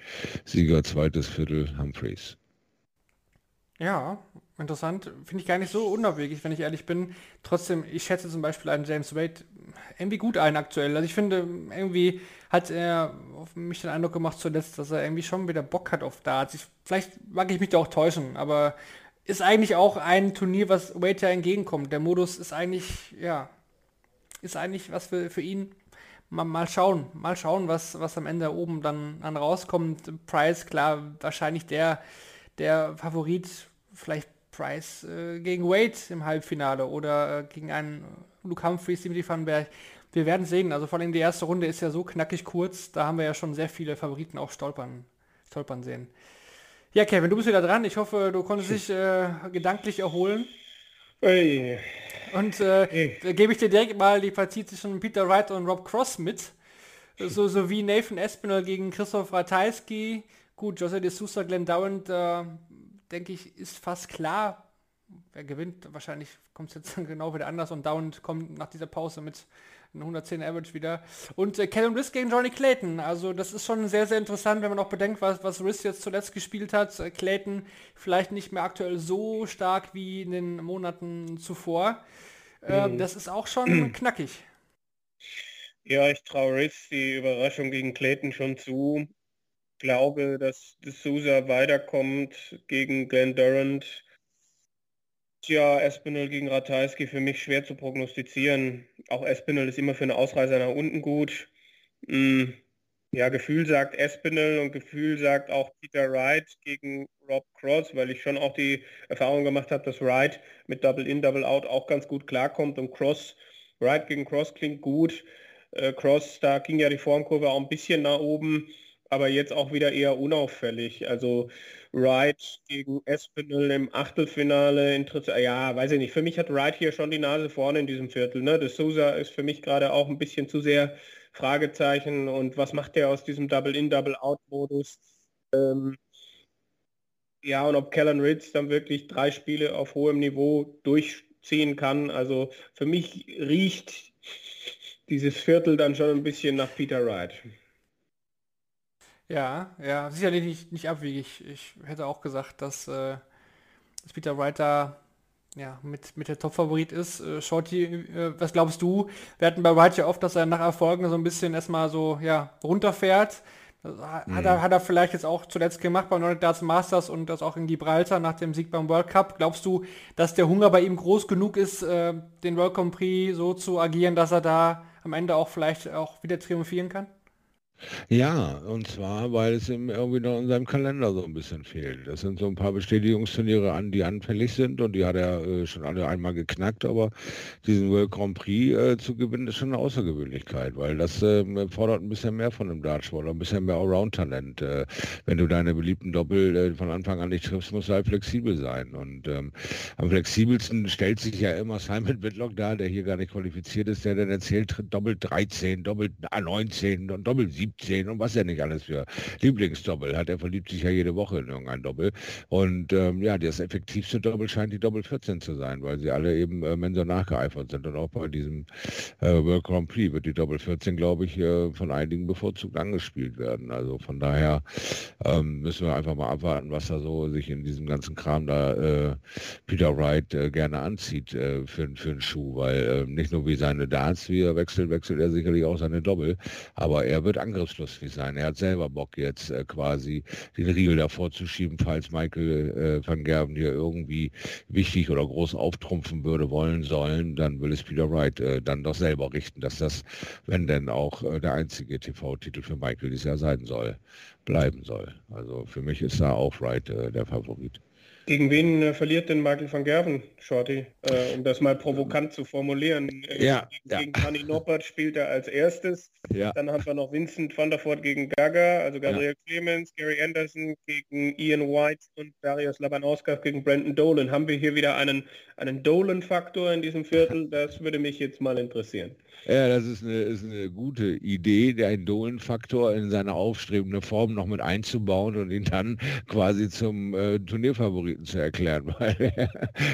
Sieger zweites Viertel Humphreys. Ja, interessant. Finde ich gar nicht so unabwegig, wenn ich ehrlich bin. Trotzdem, ich schätze zum Beispiel einen James Wade irgendwie gut ein aktuell. Also ich finde, irgendwie hat er auf mich den Eindruck gemacht zuletzt, dass er irgendwie schon wieder Bock hat auf Darts. Ich, vielleicht mag ich mich da auch täuschen, aber ist eigentlich auch ein Turnier, was Wade ja entgegenkommt. Der Modus ist eigentlich, ja, ist eigentlich was für, für ihn. Mal, mal schauen, mal schauen, was, was am Ende oben dann, dann rauskommt. Price, klar, wahrscheinlich der, der Favorit, vielleicht Price äh, gegen Wade im Halbfinale oder äh, gegen einen Luke Humphreys, Dimitri Vandenberg. Wir werden sehen. Also vor allem die erste Runde ist ja so knackig kurz. Da haben wir ja schon sehr viele Favoriten auch stolpern, stolpern sehen. Ja, Kevin, du bist wieder dran. Ich hoffe, du konntest dich äh, gedanklich erholen. Hey. Und äh, gebe ich dir direkt mal die Partie zwischen Peter Wright und Rob Cross mit. So, so wie Nathan Espinel gegen Christoph Ratajski. Gut, Jose de Sousa, Glenn Dowland, äh, denke ich, ist fast klar. Wer gewinnt? Wahrscheinlich kommt es jetzt [laughs] genau wieder anders und Dowland kommt nach dieser Pause mit 110 Average wieder. Und äh, Callum Riss gegen Johnny Clayton. Also das ist schon sehr, sehr interessant, wenn man auch bedenkt, was, was Riss jetzt zuletzt gespielt hat. Äh, Clayton vielleicht nicht mehr aktuell so stark wie in den Monaten zuvor. Äh, mhm. Das ist auch schon [clears throat] knackig. Ja, ich traue Riss die Überraschung gegen Clayton schon zu. Glaube, dass D'Souza weiterkommt gegen Glenn Durant Tja, Espinel gegen Ratajski für mich schwer zu prognostizieren. Auch Espinel ist immer für eine Ausreißer nach unten gut. Hm, ja, Gefühl sagt Espinel und Gefühl sagt auch Peter Wright gegen Rob Cross, weil ich schon auch die Erfahrung gemacht habe, dass Wright mit Double In, Double Out auch ganz gut klarkommt und Cross, Wright gegen Cross klingt gut. Äh, Cross, da ging ja die Formkurve auch ein bisschen nach oben, aber jetzt auch wieder eher unauffällig. Also Wright gegen Espinel im Achtelfinale interessant. Ja, weiß ich nicht. Für mich hat Wright hier schon die Nase vorne in diesem Viertel. Ne? De Souza ist für mich gerade auch ein bisschen zu sehr Fragezeichen. Und was macht der aus diesem Double-In, Double-Out-Modus? Ähm, ja, und ob Kellen Ritz dann wirklich drei Spiele auf hohem Niveau durchziehen kann. Also für mich riecht dieses Viertel dann schon ein bisschen nach Peter Wright. Ja, ja, sicherlich nicht, nicht abwegig. Ich hätte auch gesagt, dass, äh, dass Peter Wright da ja, mit, mit der Top-Favorit ist. Äh, Shorty, äh, was glaubst du? Wir hatten bei Wright ja oft, dass er nach Erfolgen so ein bisschen erstmal so ja, runterfährt. Hat, mhm. er, hat er vielleicht jetzt auch zuletzt gemacht beim Nordic Darts Masters und das auch in Gibraltar nach dem Sieg beim World Cup. Glaubst du, dass der Hunger bei ihm groß genug ist, äh, den World Grand Prix so zu agieren, dass er da am Ende auch vielleicht auch wieder triumphieren kann? Ja, und zwar, weil es ihm irgendwie noch in seinem Kalender so ein bisschen fehlt. Das sind so ein paar Bestätigungsturniere an, die anfällig sind und die hat er äh, schon alle einmal geknackt, aber diesen World Grand Prix äh, zu gewinnen ist schon eine Außergewöhnlichkeit, weil das äh, fordert ein bisschen mehr von dem Dartsport, ein bisschen mehr Allround-Talent. Äh, wenn du deine beliebten Doppel äh, von Anfang an nicht triffst, musst du halt flexibel sein. Und ähm, am flexibelsten stellt sich ja immer Simon Whitlock da, der hier gar nicht qualifiziert ist, der dann erzählt, Doppel 13, Doppel 19 und Doppel 7 17 und was er nicht alles für Lieblingsdoppel hat. Er verliebt sich ja jede Woche in irgendein Doppel. Und ähm, ja, das effektivste Doppel scheint die Doppel 14 zu sein, weil sie alle eben äh, Mensur nachgeeifert sind. Und auch bei diesem äh, World Grand Prix wird die Doppel 14, glaube ich, äh, von einigen bevorzugt angespielt werden. Also von daher ähm, müssen wir einfach mal abwarten, was da so sich in diesem ganzen Kram da äh, Peter Wright äh, gerne anzieht äh, für, für einen Schuh, weil nicht nur wie seine Darts, wie er wechselt, wechselt er sicherlich auch seine Doppel, aber er wird angriffslustig angriffslustig sein. Er hat selber Bock jetzt äh, quasi den Riegel davor zu schieben, falls Michael äh, van Gerben hier irgendwie wichtig oder groß auftrumpfen würde, wollen sollen, dann will es Peter Wright äh, dann doch selber richten, dass das, wenn denn auch äh, der einzige TV-Titel für Michael dieses Jahr sein soll, bleiben soll. Also für mich ist da auch Wright äh, der Favorit. Gegen wen äh, verliert denn Michael van Gerven, Shorty? Äh, um das mal provokant zu formulieren. Äh, ja, gegen ja. Noppert spielt er als erstes. Ja. Dann haben wir noch Vincent van der Voort gegen Gaga, also Gabriel ja. Clemens, Gary Anderson gegen Ian White und Darius Labanauskas gegen Brandon Dolan. Haben wir hier wieder einen, einen Dolan-Faktor in diesem Viertel? Das würde mich jetzt mal interessieren. Ja, das ist eine, ist eine gute Idee, den Dolan-Faktor in seine aufstrebende Form noch mit einzubauen und ihn dann quasi zum äh, Turnierfavoriten Favoriten zu erklären, [laughs] weil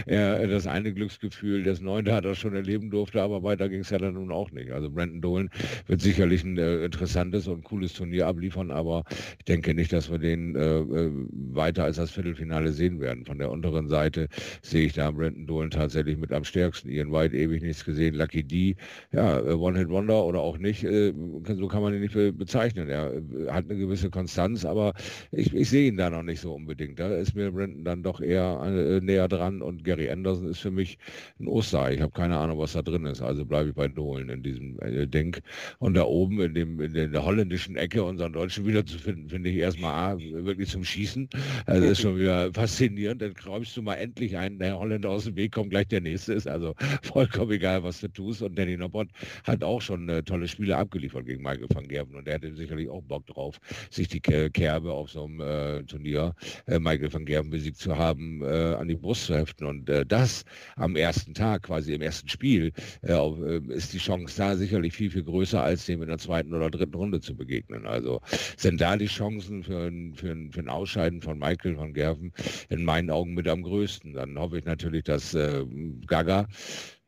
er, das eine Glücksgefühl, das neunte hat er schon erleben durfte, aber weiter ging es ja dann nun auch nicht. Also Brandon Dolan wird sicherlich ein äh, interessantes und cooles Turnier abliefern, aber ich denke nicht, dass wir den äh, äh weiter als das Viertelfinale sehen werden. Von der unteren Seite sehe ich da Brandon Dolan tatsächlich mit am stärksten. Ian White ewig nichts gesehen, Lucky D, ja, äh, One-Hit-Wonder oder auch nicht, äh, so kann man ihn nicht bezeichnen. Er hat eine gewisse Konstanz, aber ich, ich sehe ihn da noch nicht so unbedingt. Da ist mir Brandon dann doch eher äh, näher dran und Gary Anderson ist für mich ein Osterei. Ich habe keine Ahnung, was da drin ist. Also bleibe ich bei Dolan in diesem äh, Ding. Und da oben in, dem, in der holländischen Ecke unseren Deutschen wieder zu finden, finde ich erstmal A, wirklich zum Schießen. Also ist schon wieder [laughs] faszinierend. Dann räumst du mal endlich einen, der Holländer aus dem Weg kommt, gleich der nächste ist. Also [laughs] vollkommen egal, was du tust. Und Danny Noppert hat auch schon äh, tolle Spiele abgeliefert gegen Michael van Gerven. Und der hatte sicherlich auch Bock drauf, sich die Kerbe auf so einem äh, Turnier äh, Michael van Gerven besiegt zu haben, äh, an die Brust zu heften. Und äh, das am ersten Tag, quasi im ersten Spiel, äh, äh, ist die Chance da sicherlich viel, viel größer, als dem in der zweiten oder dritten Runde zu begegnen. Also sind da die Chancen für ein, für ein, für ein Ausscheiden von Michael van Gerven in meinen Augen mit am größten. Dann hoffe ich natürlich, dass äh, Gaga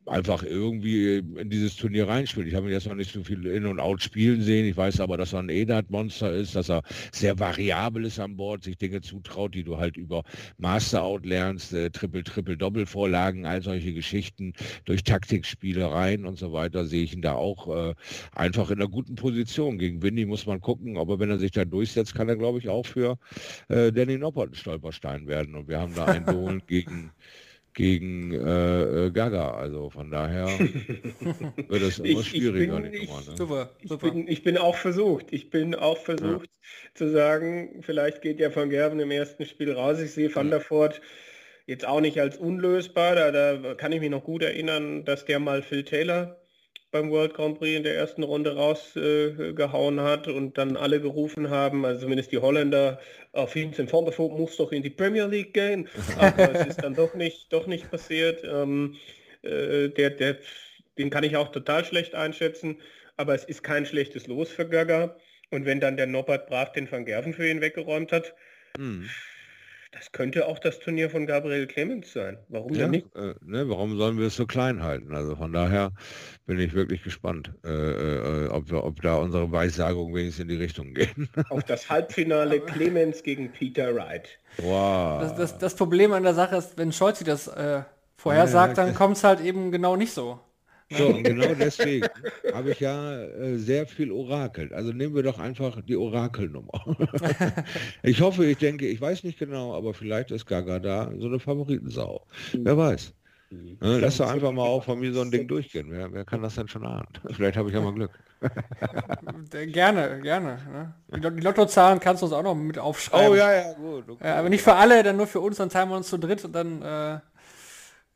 einfach irgendwie in dieses Turnier reinspielt. Ich habe ihn jetzt noch nicht so viel In- und Out spielen sehen. Ich weiß aber, dass er ein Edat-Monster ist, dass er sehr variabel ist an Bord, sich Dinge zutraut, die du halt über Master-Out lernst, äh, Triple, Triple, Doppel-Vorlagen, all solche Geschichten durch Taktikspielereien und so weiter, sehe ich ihn da auch äh, einfach in einer guten Position. Gegen Windy muss man gucken, aber wenn er sich da durchsetzt, kann er, glaube ich, auch für äh, Danny Noppert ein Stolperstein werden. Und wir haben da einen [laughs] Dolan gegen gegen äh, äh, Gaga. Also von daher [laughs] wird es immer ich, schwieriger. Ich bin, ich, ne? super, super. Ich, bin, ich bin auch versucht. Ich bin auch versucht ja. zu sagen, vielleicht geht ja Van Gerven im ersten Spiel raus. Ich sehe Van der Voort jetzt auch nicht als unlösbar. Da, da kann ich mich noch gut erinnern, dass der mal Phil Taylor beim World Grand Prix in der ersten Runde rausgehauen äh, hat und dann alle gerufen haben, also zumindest die Holländer, auf Vincent van der Voort muss doch in die Premier League gehen. Aber es ist dann doch nicht, doch nicht passiert. Ähm, äh, der, der, den kann ich auch total schlecht einschätzen, aber es ist kein schlechtes Los für Gaga. Und wenn dann der Norbert Brav den Van Gerven für ihn weggeräumt hat, hm. Das könnte auch das Turnier von Gabriel Clemens sein. Warum ja, denn nicht? Äh, ne, warum sollen wir es so klein halten? Also von daher bin ich wirklich gespannt, äh, äh, ob, wir, ob da unsere Weissagungen wenigstens in die Richtung gehen. [laughs] Auf das Halbfinale Clemens gegen Peter Wright. Wow. Das, das, das, Problem an der Sache ist, wenn Scholzi das äh, vorhersagt, ja, dann kommt es halt eben genau nicht so. So, und [laughs] genau deswegen habe ich ja äh, sehr viel orakelt. Also nehmen wir doch einfach die Orakelnummer. [laughs] ich hoffe, ich denke, ich weiß nicht genau, aber vielleicht ist Gaga da so eine Favoritensau. Wer weiß. Ne, lass doch einfach mal auch von mir so ein Ding durchgehen. Wer, wer kann das denn schon ahnen? [laughs] Vielleicht habe ich ja mal Glück. gerne, gerne. Ne? Die Lottozahlen kannst du uns auch noch mit aufschreiben. Oh ja, ja, gut. Okay. Ja, aber nicht für alle, dann nur für uns, dann teilen wir uns zu dritt und dann äh,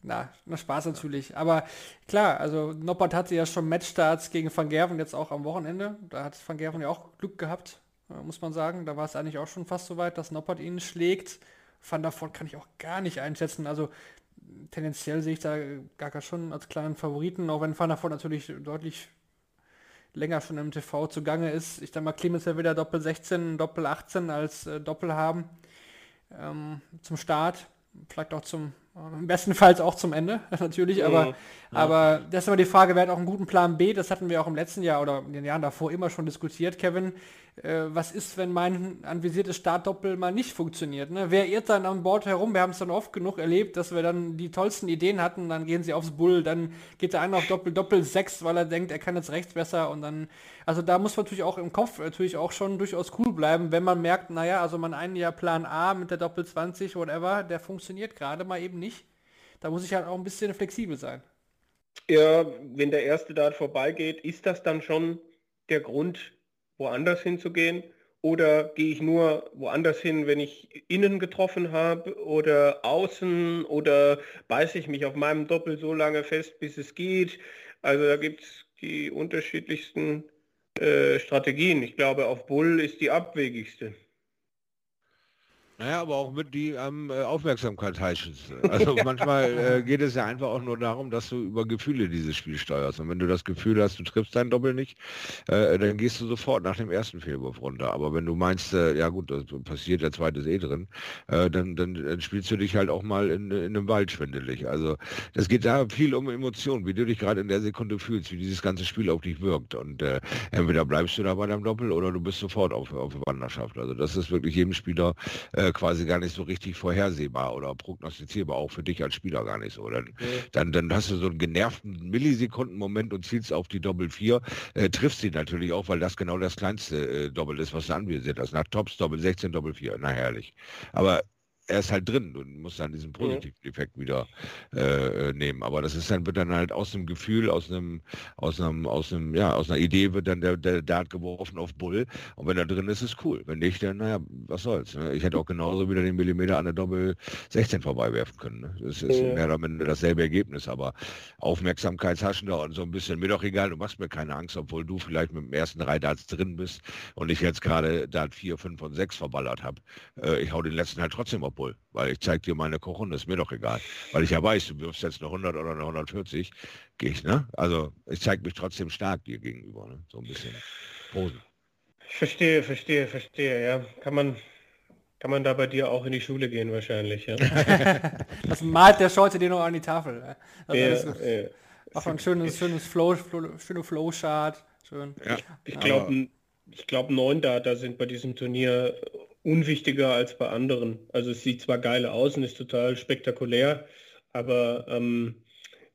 na, na Spaß natürlich. Aber klar, also Noppert hatte ja schon Matchstarts gegen Van Gerven jetzt auch am Wochenende. Da hat Van Gerven ja auch Glück gehabt, äh, muss man sagen. Da war es eigentlich auch schon fast so weit, dass Noppert ihn schlägt. Van der Voort kann ich auch gar nicht einschätzen. Also tendenziell sehe ich da gar schon als kleinen Favoriten, auch wenn Van der Voort natürlich deutlich länger schon im TV zugange ist. Ich denke mal, Clemens ja wieder Doppel 16, Doppel 18 als äh, Doppel haben ähm, zum Start. Vielleicht auch zum im besten Fall auch zum Ende, [laughs] natürlich, aber, ja. aber das ist immer die Frage, wer hat auch einen guten Plan B, das hatten wir auch im letzten Jahr oder in den Jahren davor immer schon diskutiert, Kevin. Äh, was ist, wenn mein anvisiertes Startdoppel mal nicht funktioniert? Ne? Wer irrt dann an Bord herum? Wir haben es dann oft genug erlebt, dass wir dann die tollsten Ideen hatten, dann gehen sie aufs Bull, dann geht der eine auf Doppel, Doppel 6, weil er denkt, er kann jetzt rechts besser und dann, also da muss man natürlich auch im Kopf natürlich auch schon durchaus cool bleiben, wenn man merkt, naja, also man einen Jahr Plan A mit der Doppel 20, whatever, der funktioniert gerade mal eben nicht. Da muss ich halt auch ein bisschen flexibel sein. Ja, wenn der erste Dart vorbeigeht, ist das dann schon der Grund, woanders hinzugehen? Oder gehe ich nur woanders hin, wenn ich innen getroffen habe oder außen oder beiße ich mich auf meinem Doppel so lange fest, bis es geht? Also da gibt es die unterschiedlichsten äh, Strategien. Ich glaube, auf Bull ist die abwegigste. Naja, aber auch mit die am äh, Aufmerksamkeit heißen. [laughs] Also manchmal äh, geht es ja einfach auch nur darum, dass du über Gefühle dieses Spiel steuerst. Und wenn du das Gefühl hast, du triffst dein Doppel nicht, äh, dann gehst du sofort nach dem ersten Fehlwurf runter. Aber wenn du meinst, äh, ja gut, das passiert, der zweite ist eh drin, äh, dann, dann, dann, spielst du dich halt auch mal in, in einem Wald schwindelig. Also das geht da viel um Emotionen, wie du dich gerade in der Sekunde fühlst, wie dieses ganze Spiel auf dich wirkt. Und äh, entweder bleibst du da bei deinem Doppel oder du bist sofort auf, auf Wanderschaft. Also das ist wirklich jedem Spieler äh, quasi gar nicht so richtig vorhersehbar oder prognostizierbar, auch für dich als Spieler gar nicht so. Dann, ja. dann, dann hast du so einen genervten Millisekundenmoment und zielst auf die Doppel 4, äh, triffst sie natürlich auch, weil das genau das kleinste äh, Doppel ist, was du anvisiert hast. Nach Tops Doppel 16, Doppel 4, na herrlich. Aber er ist halt drin. Du musst dann diesen positiven Effekt wieder äh, nehmen. Aber das ist dann, wird dann halt aus einem Gefühl, aus einem, aus einem, aus einem, ja, aus einer Idee wird dann der, der Dart geworfen auf Bull. Und wenn er drin ist, ist cool. Wenn nicht, dann, naja, was soll's. Ne? Ich hätte auch genauso wieder den Millimeter an der Doppel 16 vorbeiwerfen können. Ne? Das ist ja. mehr oder minder dasselbe Ergebnis, aber Aufmerksamkeitshaschender und so ein bisschen, mir doch egal, du machst mir keine Angst, obwohl du vielleicht mit dem ersten drei Darts drin bist und ich jetzt gerade Dart 4, 5 und 6 verballert habe. Äh, ich hau den letzten halt trotzdem auf Bull, weil ich zeige dir meine Kochhunde, ist mir doch egal. Weil ich ja weiß, du wirfst jetzt eine 100 oder eine 140, gehe ich, ne? Also ich zeige mich trotzdem stark dir gegenüber, ne? So ein bisschen Posen. Ich verstehe, verstehe, verstehe, ja. Kann man, kann man da bei dir auch in die Schule gehen wahrscheinlich, ja. [laughs] [laughs] das malt der Scholze dir noch an die Tafel. Also ja, das ja. Auch ein schönes, schönes Flow, Flow schöne Flowchart. Schön. Ja. Ich, ich glaube, ich glaube, neun Data sind bei diesem Turnier unwichtiger als bei anderen. Also es sieht zwar geil aus und ist total spektakulär, aber ähm,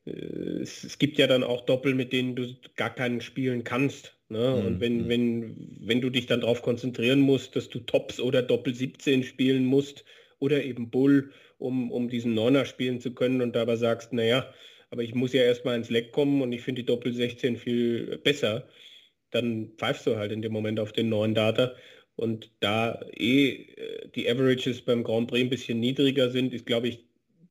äh, es, es, gibt ja dann auch Doppel, mit denen du gar keinen spielen kannst. Ne? Mhm. Und wenn, mhm. wenn, wenn du dich dann darauf konzentrieren musst, dass du Tops oder Doppel 17 spielen musst oder eben Bull, um, um diesen Neuner spielen zu können und dabei sagst, naja, aber ich muss ja erstmal ins Leck kommen und ich finde die Doppel 16 viel besser, dann pfeifst du halt in dem Moment auf den neuen Data. Und da eh die Averages beim Grand Prix ein bisschen niedriger sind, ist, glaube ich,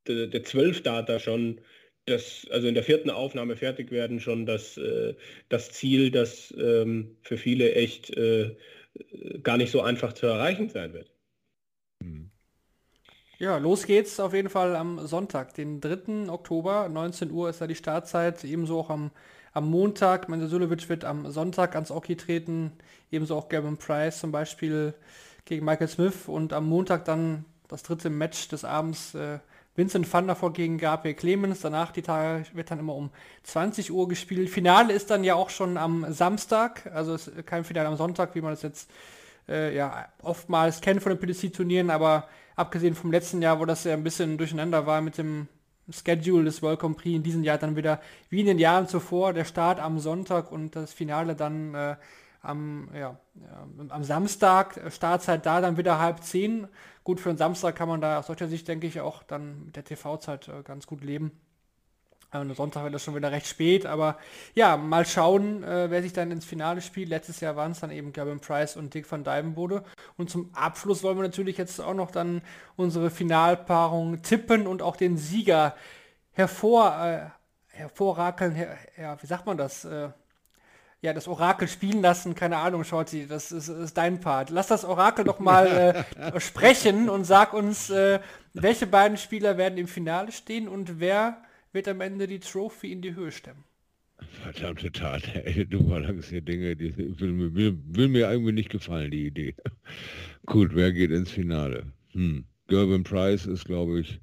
der, der 12-Data schon das, also in der vierten Aufnahme fertig werden, schon das, äh, das Ziel, das ähm, für viele echt äh, gar nicht so einfach zu erreichen sein wird. Ja, los geht's auf jeden Fall am Sonntag, den 3. Oktober, 19 Uhr ist da die Startzeit, ebenso auch am am Montag, Mansulovic wird am Sonntag ans Oki treten, ebenso auch Gavin Price zum Beispiel gegen Michael Smith und am Montag dann das dritte Match des Abends äh, Vincent van der Voort gegen Gabriel Clemens. Danach die Tage wird dann immer um 20 Uhr gespielt. Finale ist dann ja auch schon am Samstag, also kein Finale am Sonntag, wie man das jetzt äh, ja oftmals kennt von den PDC-Turnieren, aber abgesehen vom letzten Jahr, wo das ja ein bisschen durcheinander war mit dem Schedule des World Grand Prix in diesem Jahr dann wieder wie in den Jahren zuvor der Start am Sonntag und das Finale dann äh, am, ja, ja, am Samstag, Startzeit da dann wieder halb zehn. Gut, für einen Samstag kann man da aus solcher Sicht, denke ich, auch dann mit der TV-Zeit äh, ganz gut leben. Und Sonntag wird das schon wieder recht spät, aber ja, mal schauen, äh, wer sich dann ins Finale spielt. Letztes Jahr waren es dann eben Gavin Price und Dick van Dijvenbode. Und zum Abschluss wollen wir natürlich jetzt auch noch dann unsere Finalpaarung tippen und auch den Sieger hervor, äh, hervorrakeln, her, ja, wie sagt man das? Äh, ja, das Orakel spielen lassen, keine Ahnung, Shorty, das ist, ist dein Part. Lass das Orakel doch mal äh, [laughs] sprechen und sag uns, äh, welche beiden Spieler werden im Finale stehen und wer wird am Ende die Trophy in die Höhe stemmen. Verdammte Tat, [laughs] ey, du verlangst hier Dinge, die will, will, will, mir irgendwie nicht gefallen, die Idee. [laughs] Gut, wer geht ins Finale? Hm. Gervin Price ist, glaube ich,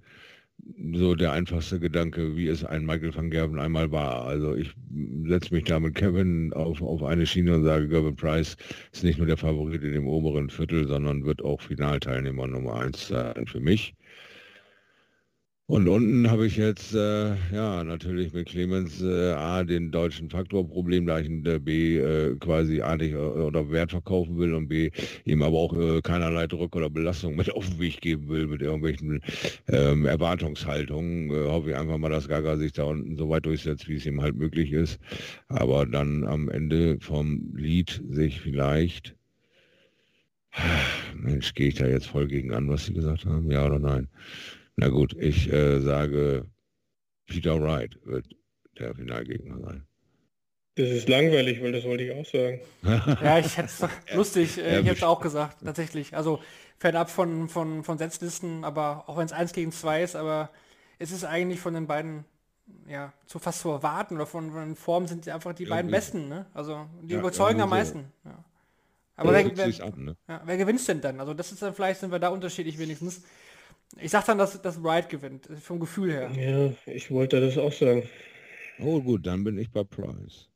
so der einfachste Gedanke, wie es ein Michael van Gerven einmal war. Also ich setze mich da mit Kevin auf, auf eine Schiene und sage, Gervin Price ist nicht nur der Favorit in dem oberen Viertel, sondern wird auch Finalteilnehmer Nummer eins sein für mich. Und unten habe ich jetzt, äh, ja, natürlich mit Clemens äh, A, den deutschen Faktorproblem, da ich ihn äh, B, äh, quasi A nicht äh, oder Wert verkaufen will und B, ihm aber auch äh, keinerlei Druck oder Belastung mit [laughs] auf den Weg geben will, mit irgendwelchen ähm, Erwartungshaltungen. hoffe ich einfach mal, dass Gaga sich da unten so weit durchsetzt, wie es ihm halt möglich ist. Aber dann am Ende vom Lied sich vielleicht [sighs] Mensch, gehe ich da jetzt voll gegen an, was Sie gesagt haben? Ja oder nein? Na gut, ich äh, sage, Peter Wright wird der Finalgegner sein. Das ist langweilig, weil das wollte ich auch sagen. [laughs] Ja, ich hätte es lustig, äh, ich hätte es auch gesagt, tatsächlich. Also fernab von, von, von Setzlisten, aber auch wenn es 1 gegen 2 ist, aber es ist eigentlich von den beiden, ja, zu fast zu erwarten oder von, von Formen sind die einfach die beiden Irgendwie. besten, ne? Also die Ja, überzeugen am irgendwie so. meisten. Ja. Aber Ja, wer, wer, an, ne? ja, wer gewinnt denn dann? Also das ist dann vielleicht sind wir da unterschiedlich wenigstens. Ich sag dann, dass, dass Wright gewinnt, vom Gefühl her. Ja, ich wollte das auch sagen. Oh gut, dann bin ich bei Price.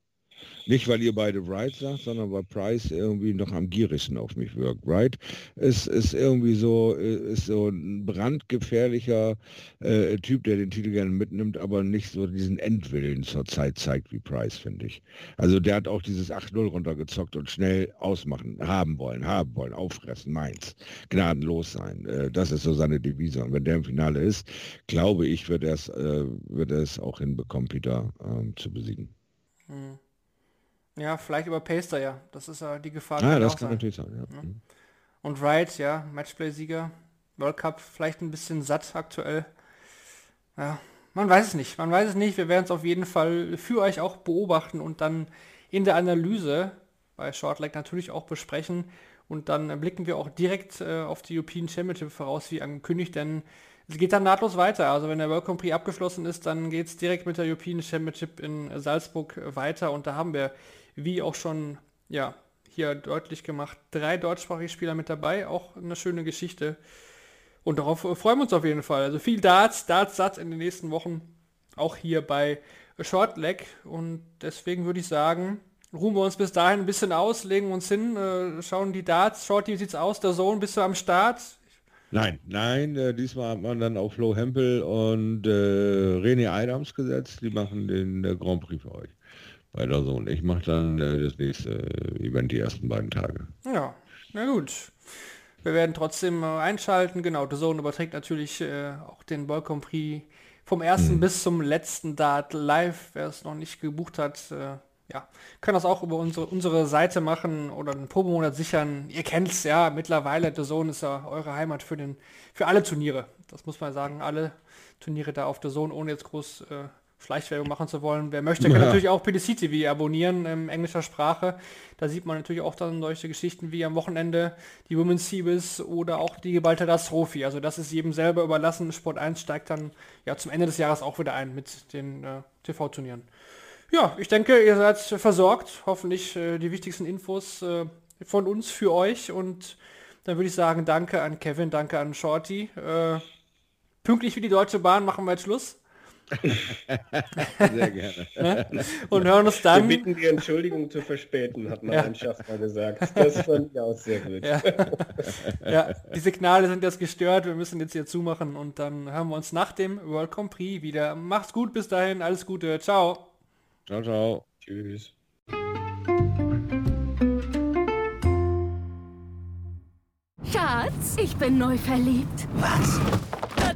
Nicht, weil ihr beide Wright sagt, sondern weil Price irgendwie noch am gierigsten auf mich wirkt. Wright ist, ist irgendwie so, äh, ist so ein brandgefährlicher äh, Typ, der den Titel gerne mitnimmt, aber nicht so diesen Endwillen zur Zeit zeigt wie Price, finde ich. Also der hat auch dieses 8-0 runtergezockt und schnell ausmachen, haben wollen, haben wollen, auffressen, meins, gnadenlos sein. Äh, das ist so seine Devise. Und wenn der im Finale ist, glaube ich, wird er es, äh, auch hinbekommen, Peter ähm, zu besiegen. Hm. Ja, vielleicht über Paster, ja. Das ist ja die Gefahr. Ah, kann das kann sein. natürlich sein. Ja. Mhm. Und Wright, ja, Matchplay-Sieger, World Cup, vielleicht ein bisschen satt aktuell. Ja, man weiß es nicht. Man weiß es nicht. Wir werden es auf jeden Fall für euch auch beobachten und dann in der Analyse bei Shortleg natürlich auch besprechen. Und dann blicken wir auch direkt äh, auf die European Championship voraus, wie angekündigt, denn es geht dann nahtlos weiter. Also wenn der World Grand Prix abgeschlossen ist, dann geht es direkt mit der European Championship in Salzburg weiter. Und da haben wir, wie auch schon ja, hier deutlich gemacht, drei deutschsprachige Spieler mit dabei. Auch eine schöne Geschichte. Und darauf äh, freuen wir uns auf jeden Fall. Also viel Darts, Darts, Satz in den nächsten Wochen. Auch hier bei Shortleg. Und deswegen würde ich sagen, ruhen wir uns bis dahin ein bisschen aus, legen uns hin, äh, schauen die Darts. Shorty, wie sieht's aus? Der Sohn, bist du am Start? Nein, nein, äh, diesmal hat man dann auf Flo Hempel und äh, René Adams gesetzt. Die machen den äh, Grand Prix für euch. Bei der Sohn. Ich mache dann äh, das nächste äh, Event die ersten beiden Tage. Ja, na gut. Wir werden trotzdem äh, einschalten. Genau, The Zone überträgt natürlich äh, auch den Grand Prix vom ersten bis zum letzten Dart live. Wer es noch nicht gebucht hat, ja, kann das auch über unsere, unsere Seite machen oder einen Probemonat sichern. Ihr kennt's ja mittlerweile, The Zone ist ja eure Heimat für, den, für alle Turniere. Das muss man sagen, alle Turniere da auf The Zone, ohne jetzt groß äh, Schleichwerbung machen zu wollen. Wer möchte, kann Ja. natürlich auch PDC TV abonnieren in englischer Sprache. Da sieht man natürlich auch dann solche Geschichten wie am Wochenende die Women's Series oder auch die geballte Trophy. Also das ist jedem selber überlassen. Sport 1 steigt dann ja zum Ende des Jahres auch wieder ein mit den äh, TV-Turnieren. Ja, ich denke, ihr seid versorgt. Hoffentlich äh, die wichtigsten Infos äh, von uns für euch. Und dann würde ich sagen, danke an Kevin, danke an Shorty. Äh, pünktlich wie die Deutsche Bahn machen wir jetzt Schluss. [laughs] Sehr gerne. Ne? Und hören uns Wir dann. bitten die Entschuldigung zu verspäten, hat Ja. mein Schaffner gesagt. Das fand ich auch sehr gut. Ja. ja, die Signale sind jetzt gestört. Wir müssen jetzt hier zumachen und dann hören wir uns nach dem World Grand Prix wieder. Macht's gut bis dahin. Alles Gute. Ciao. Ciao, ciao. Tschüss. Schatz, ich bin neu verliebt. Was?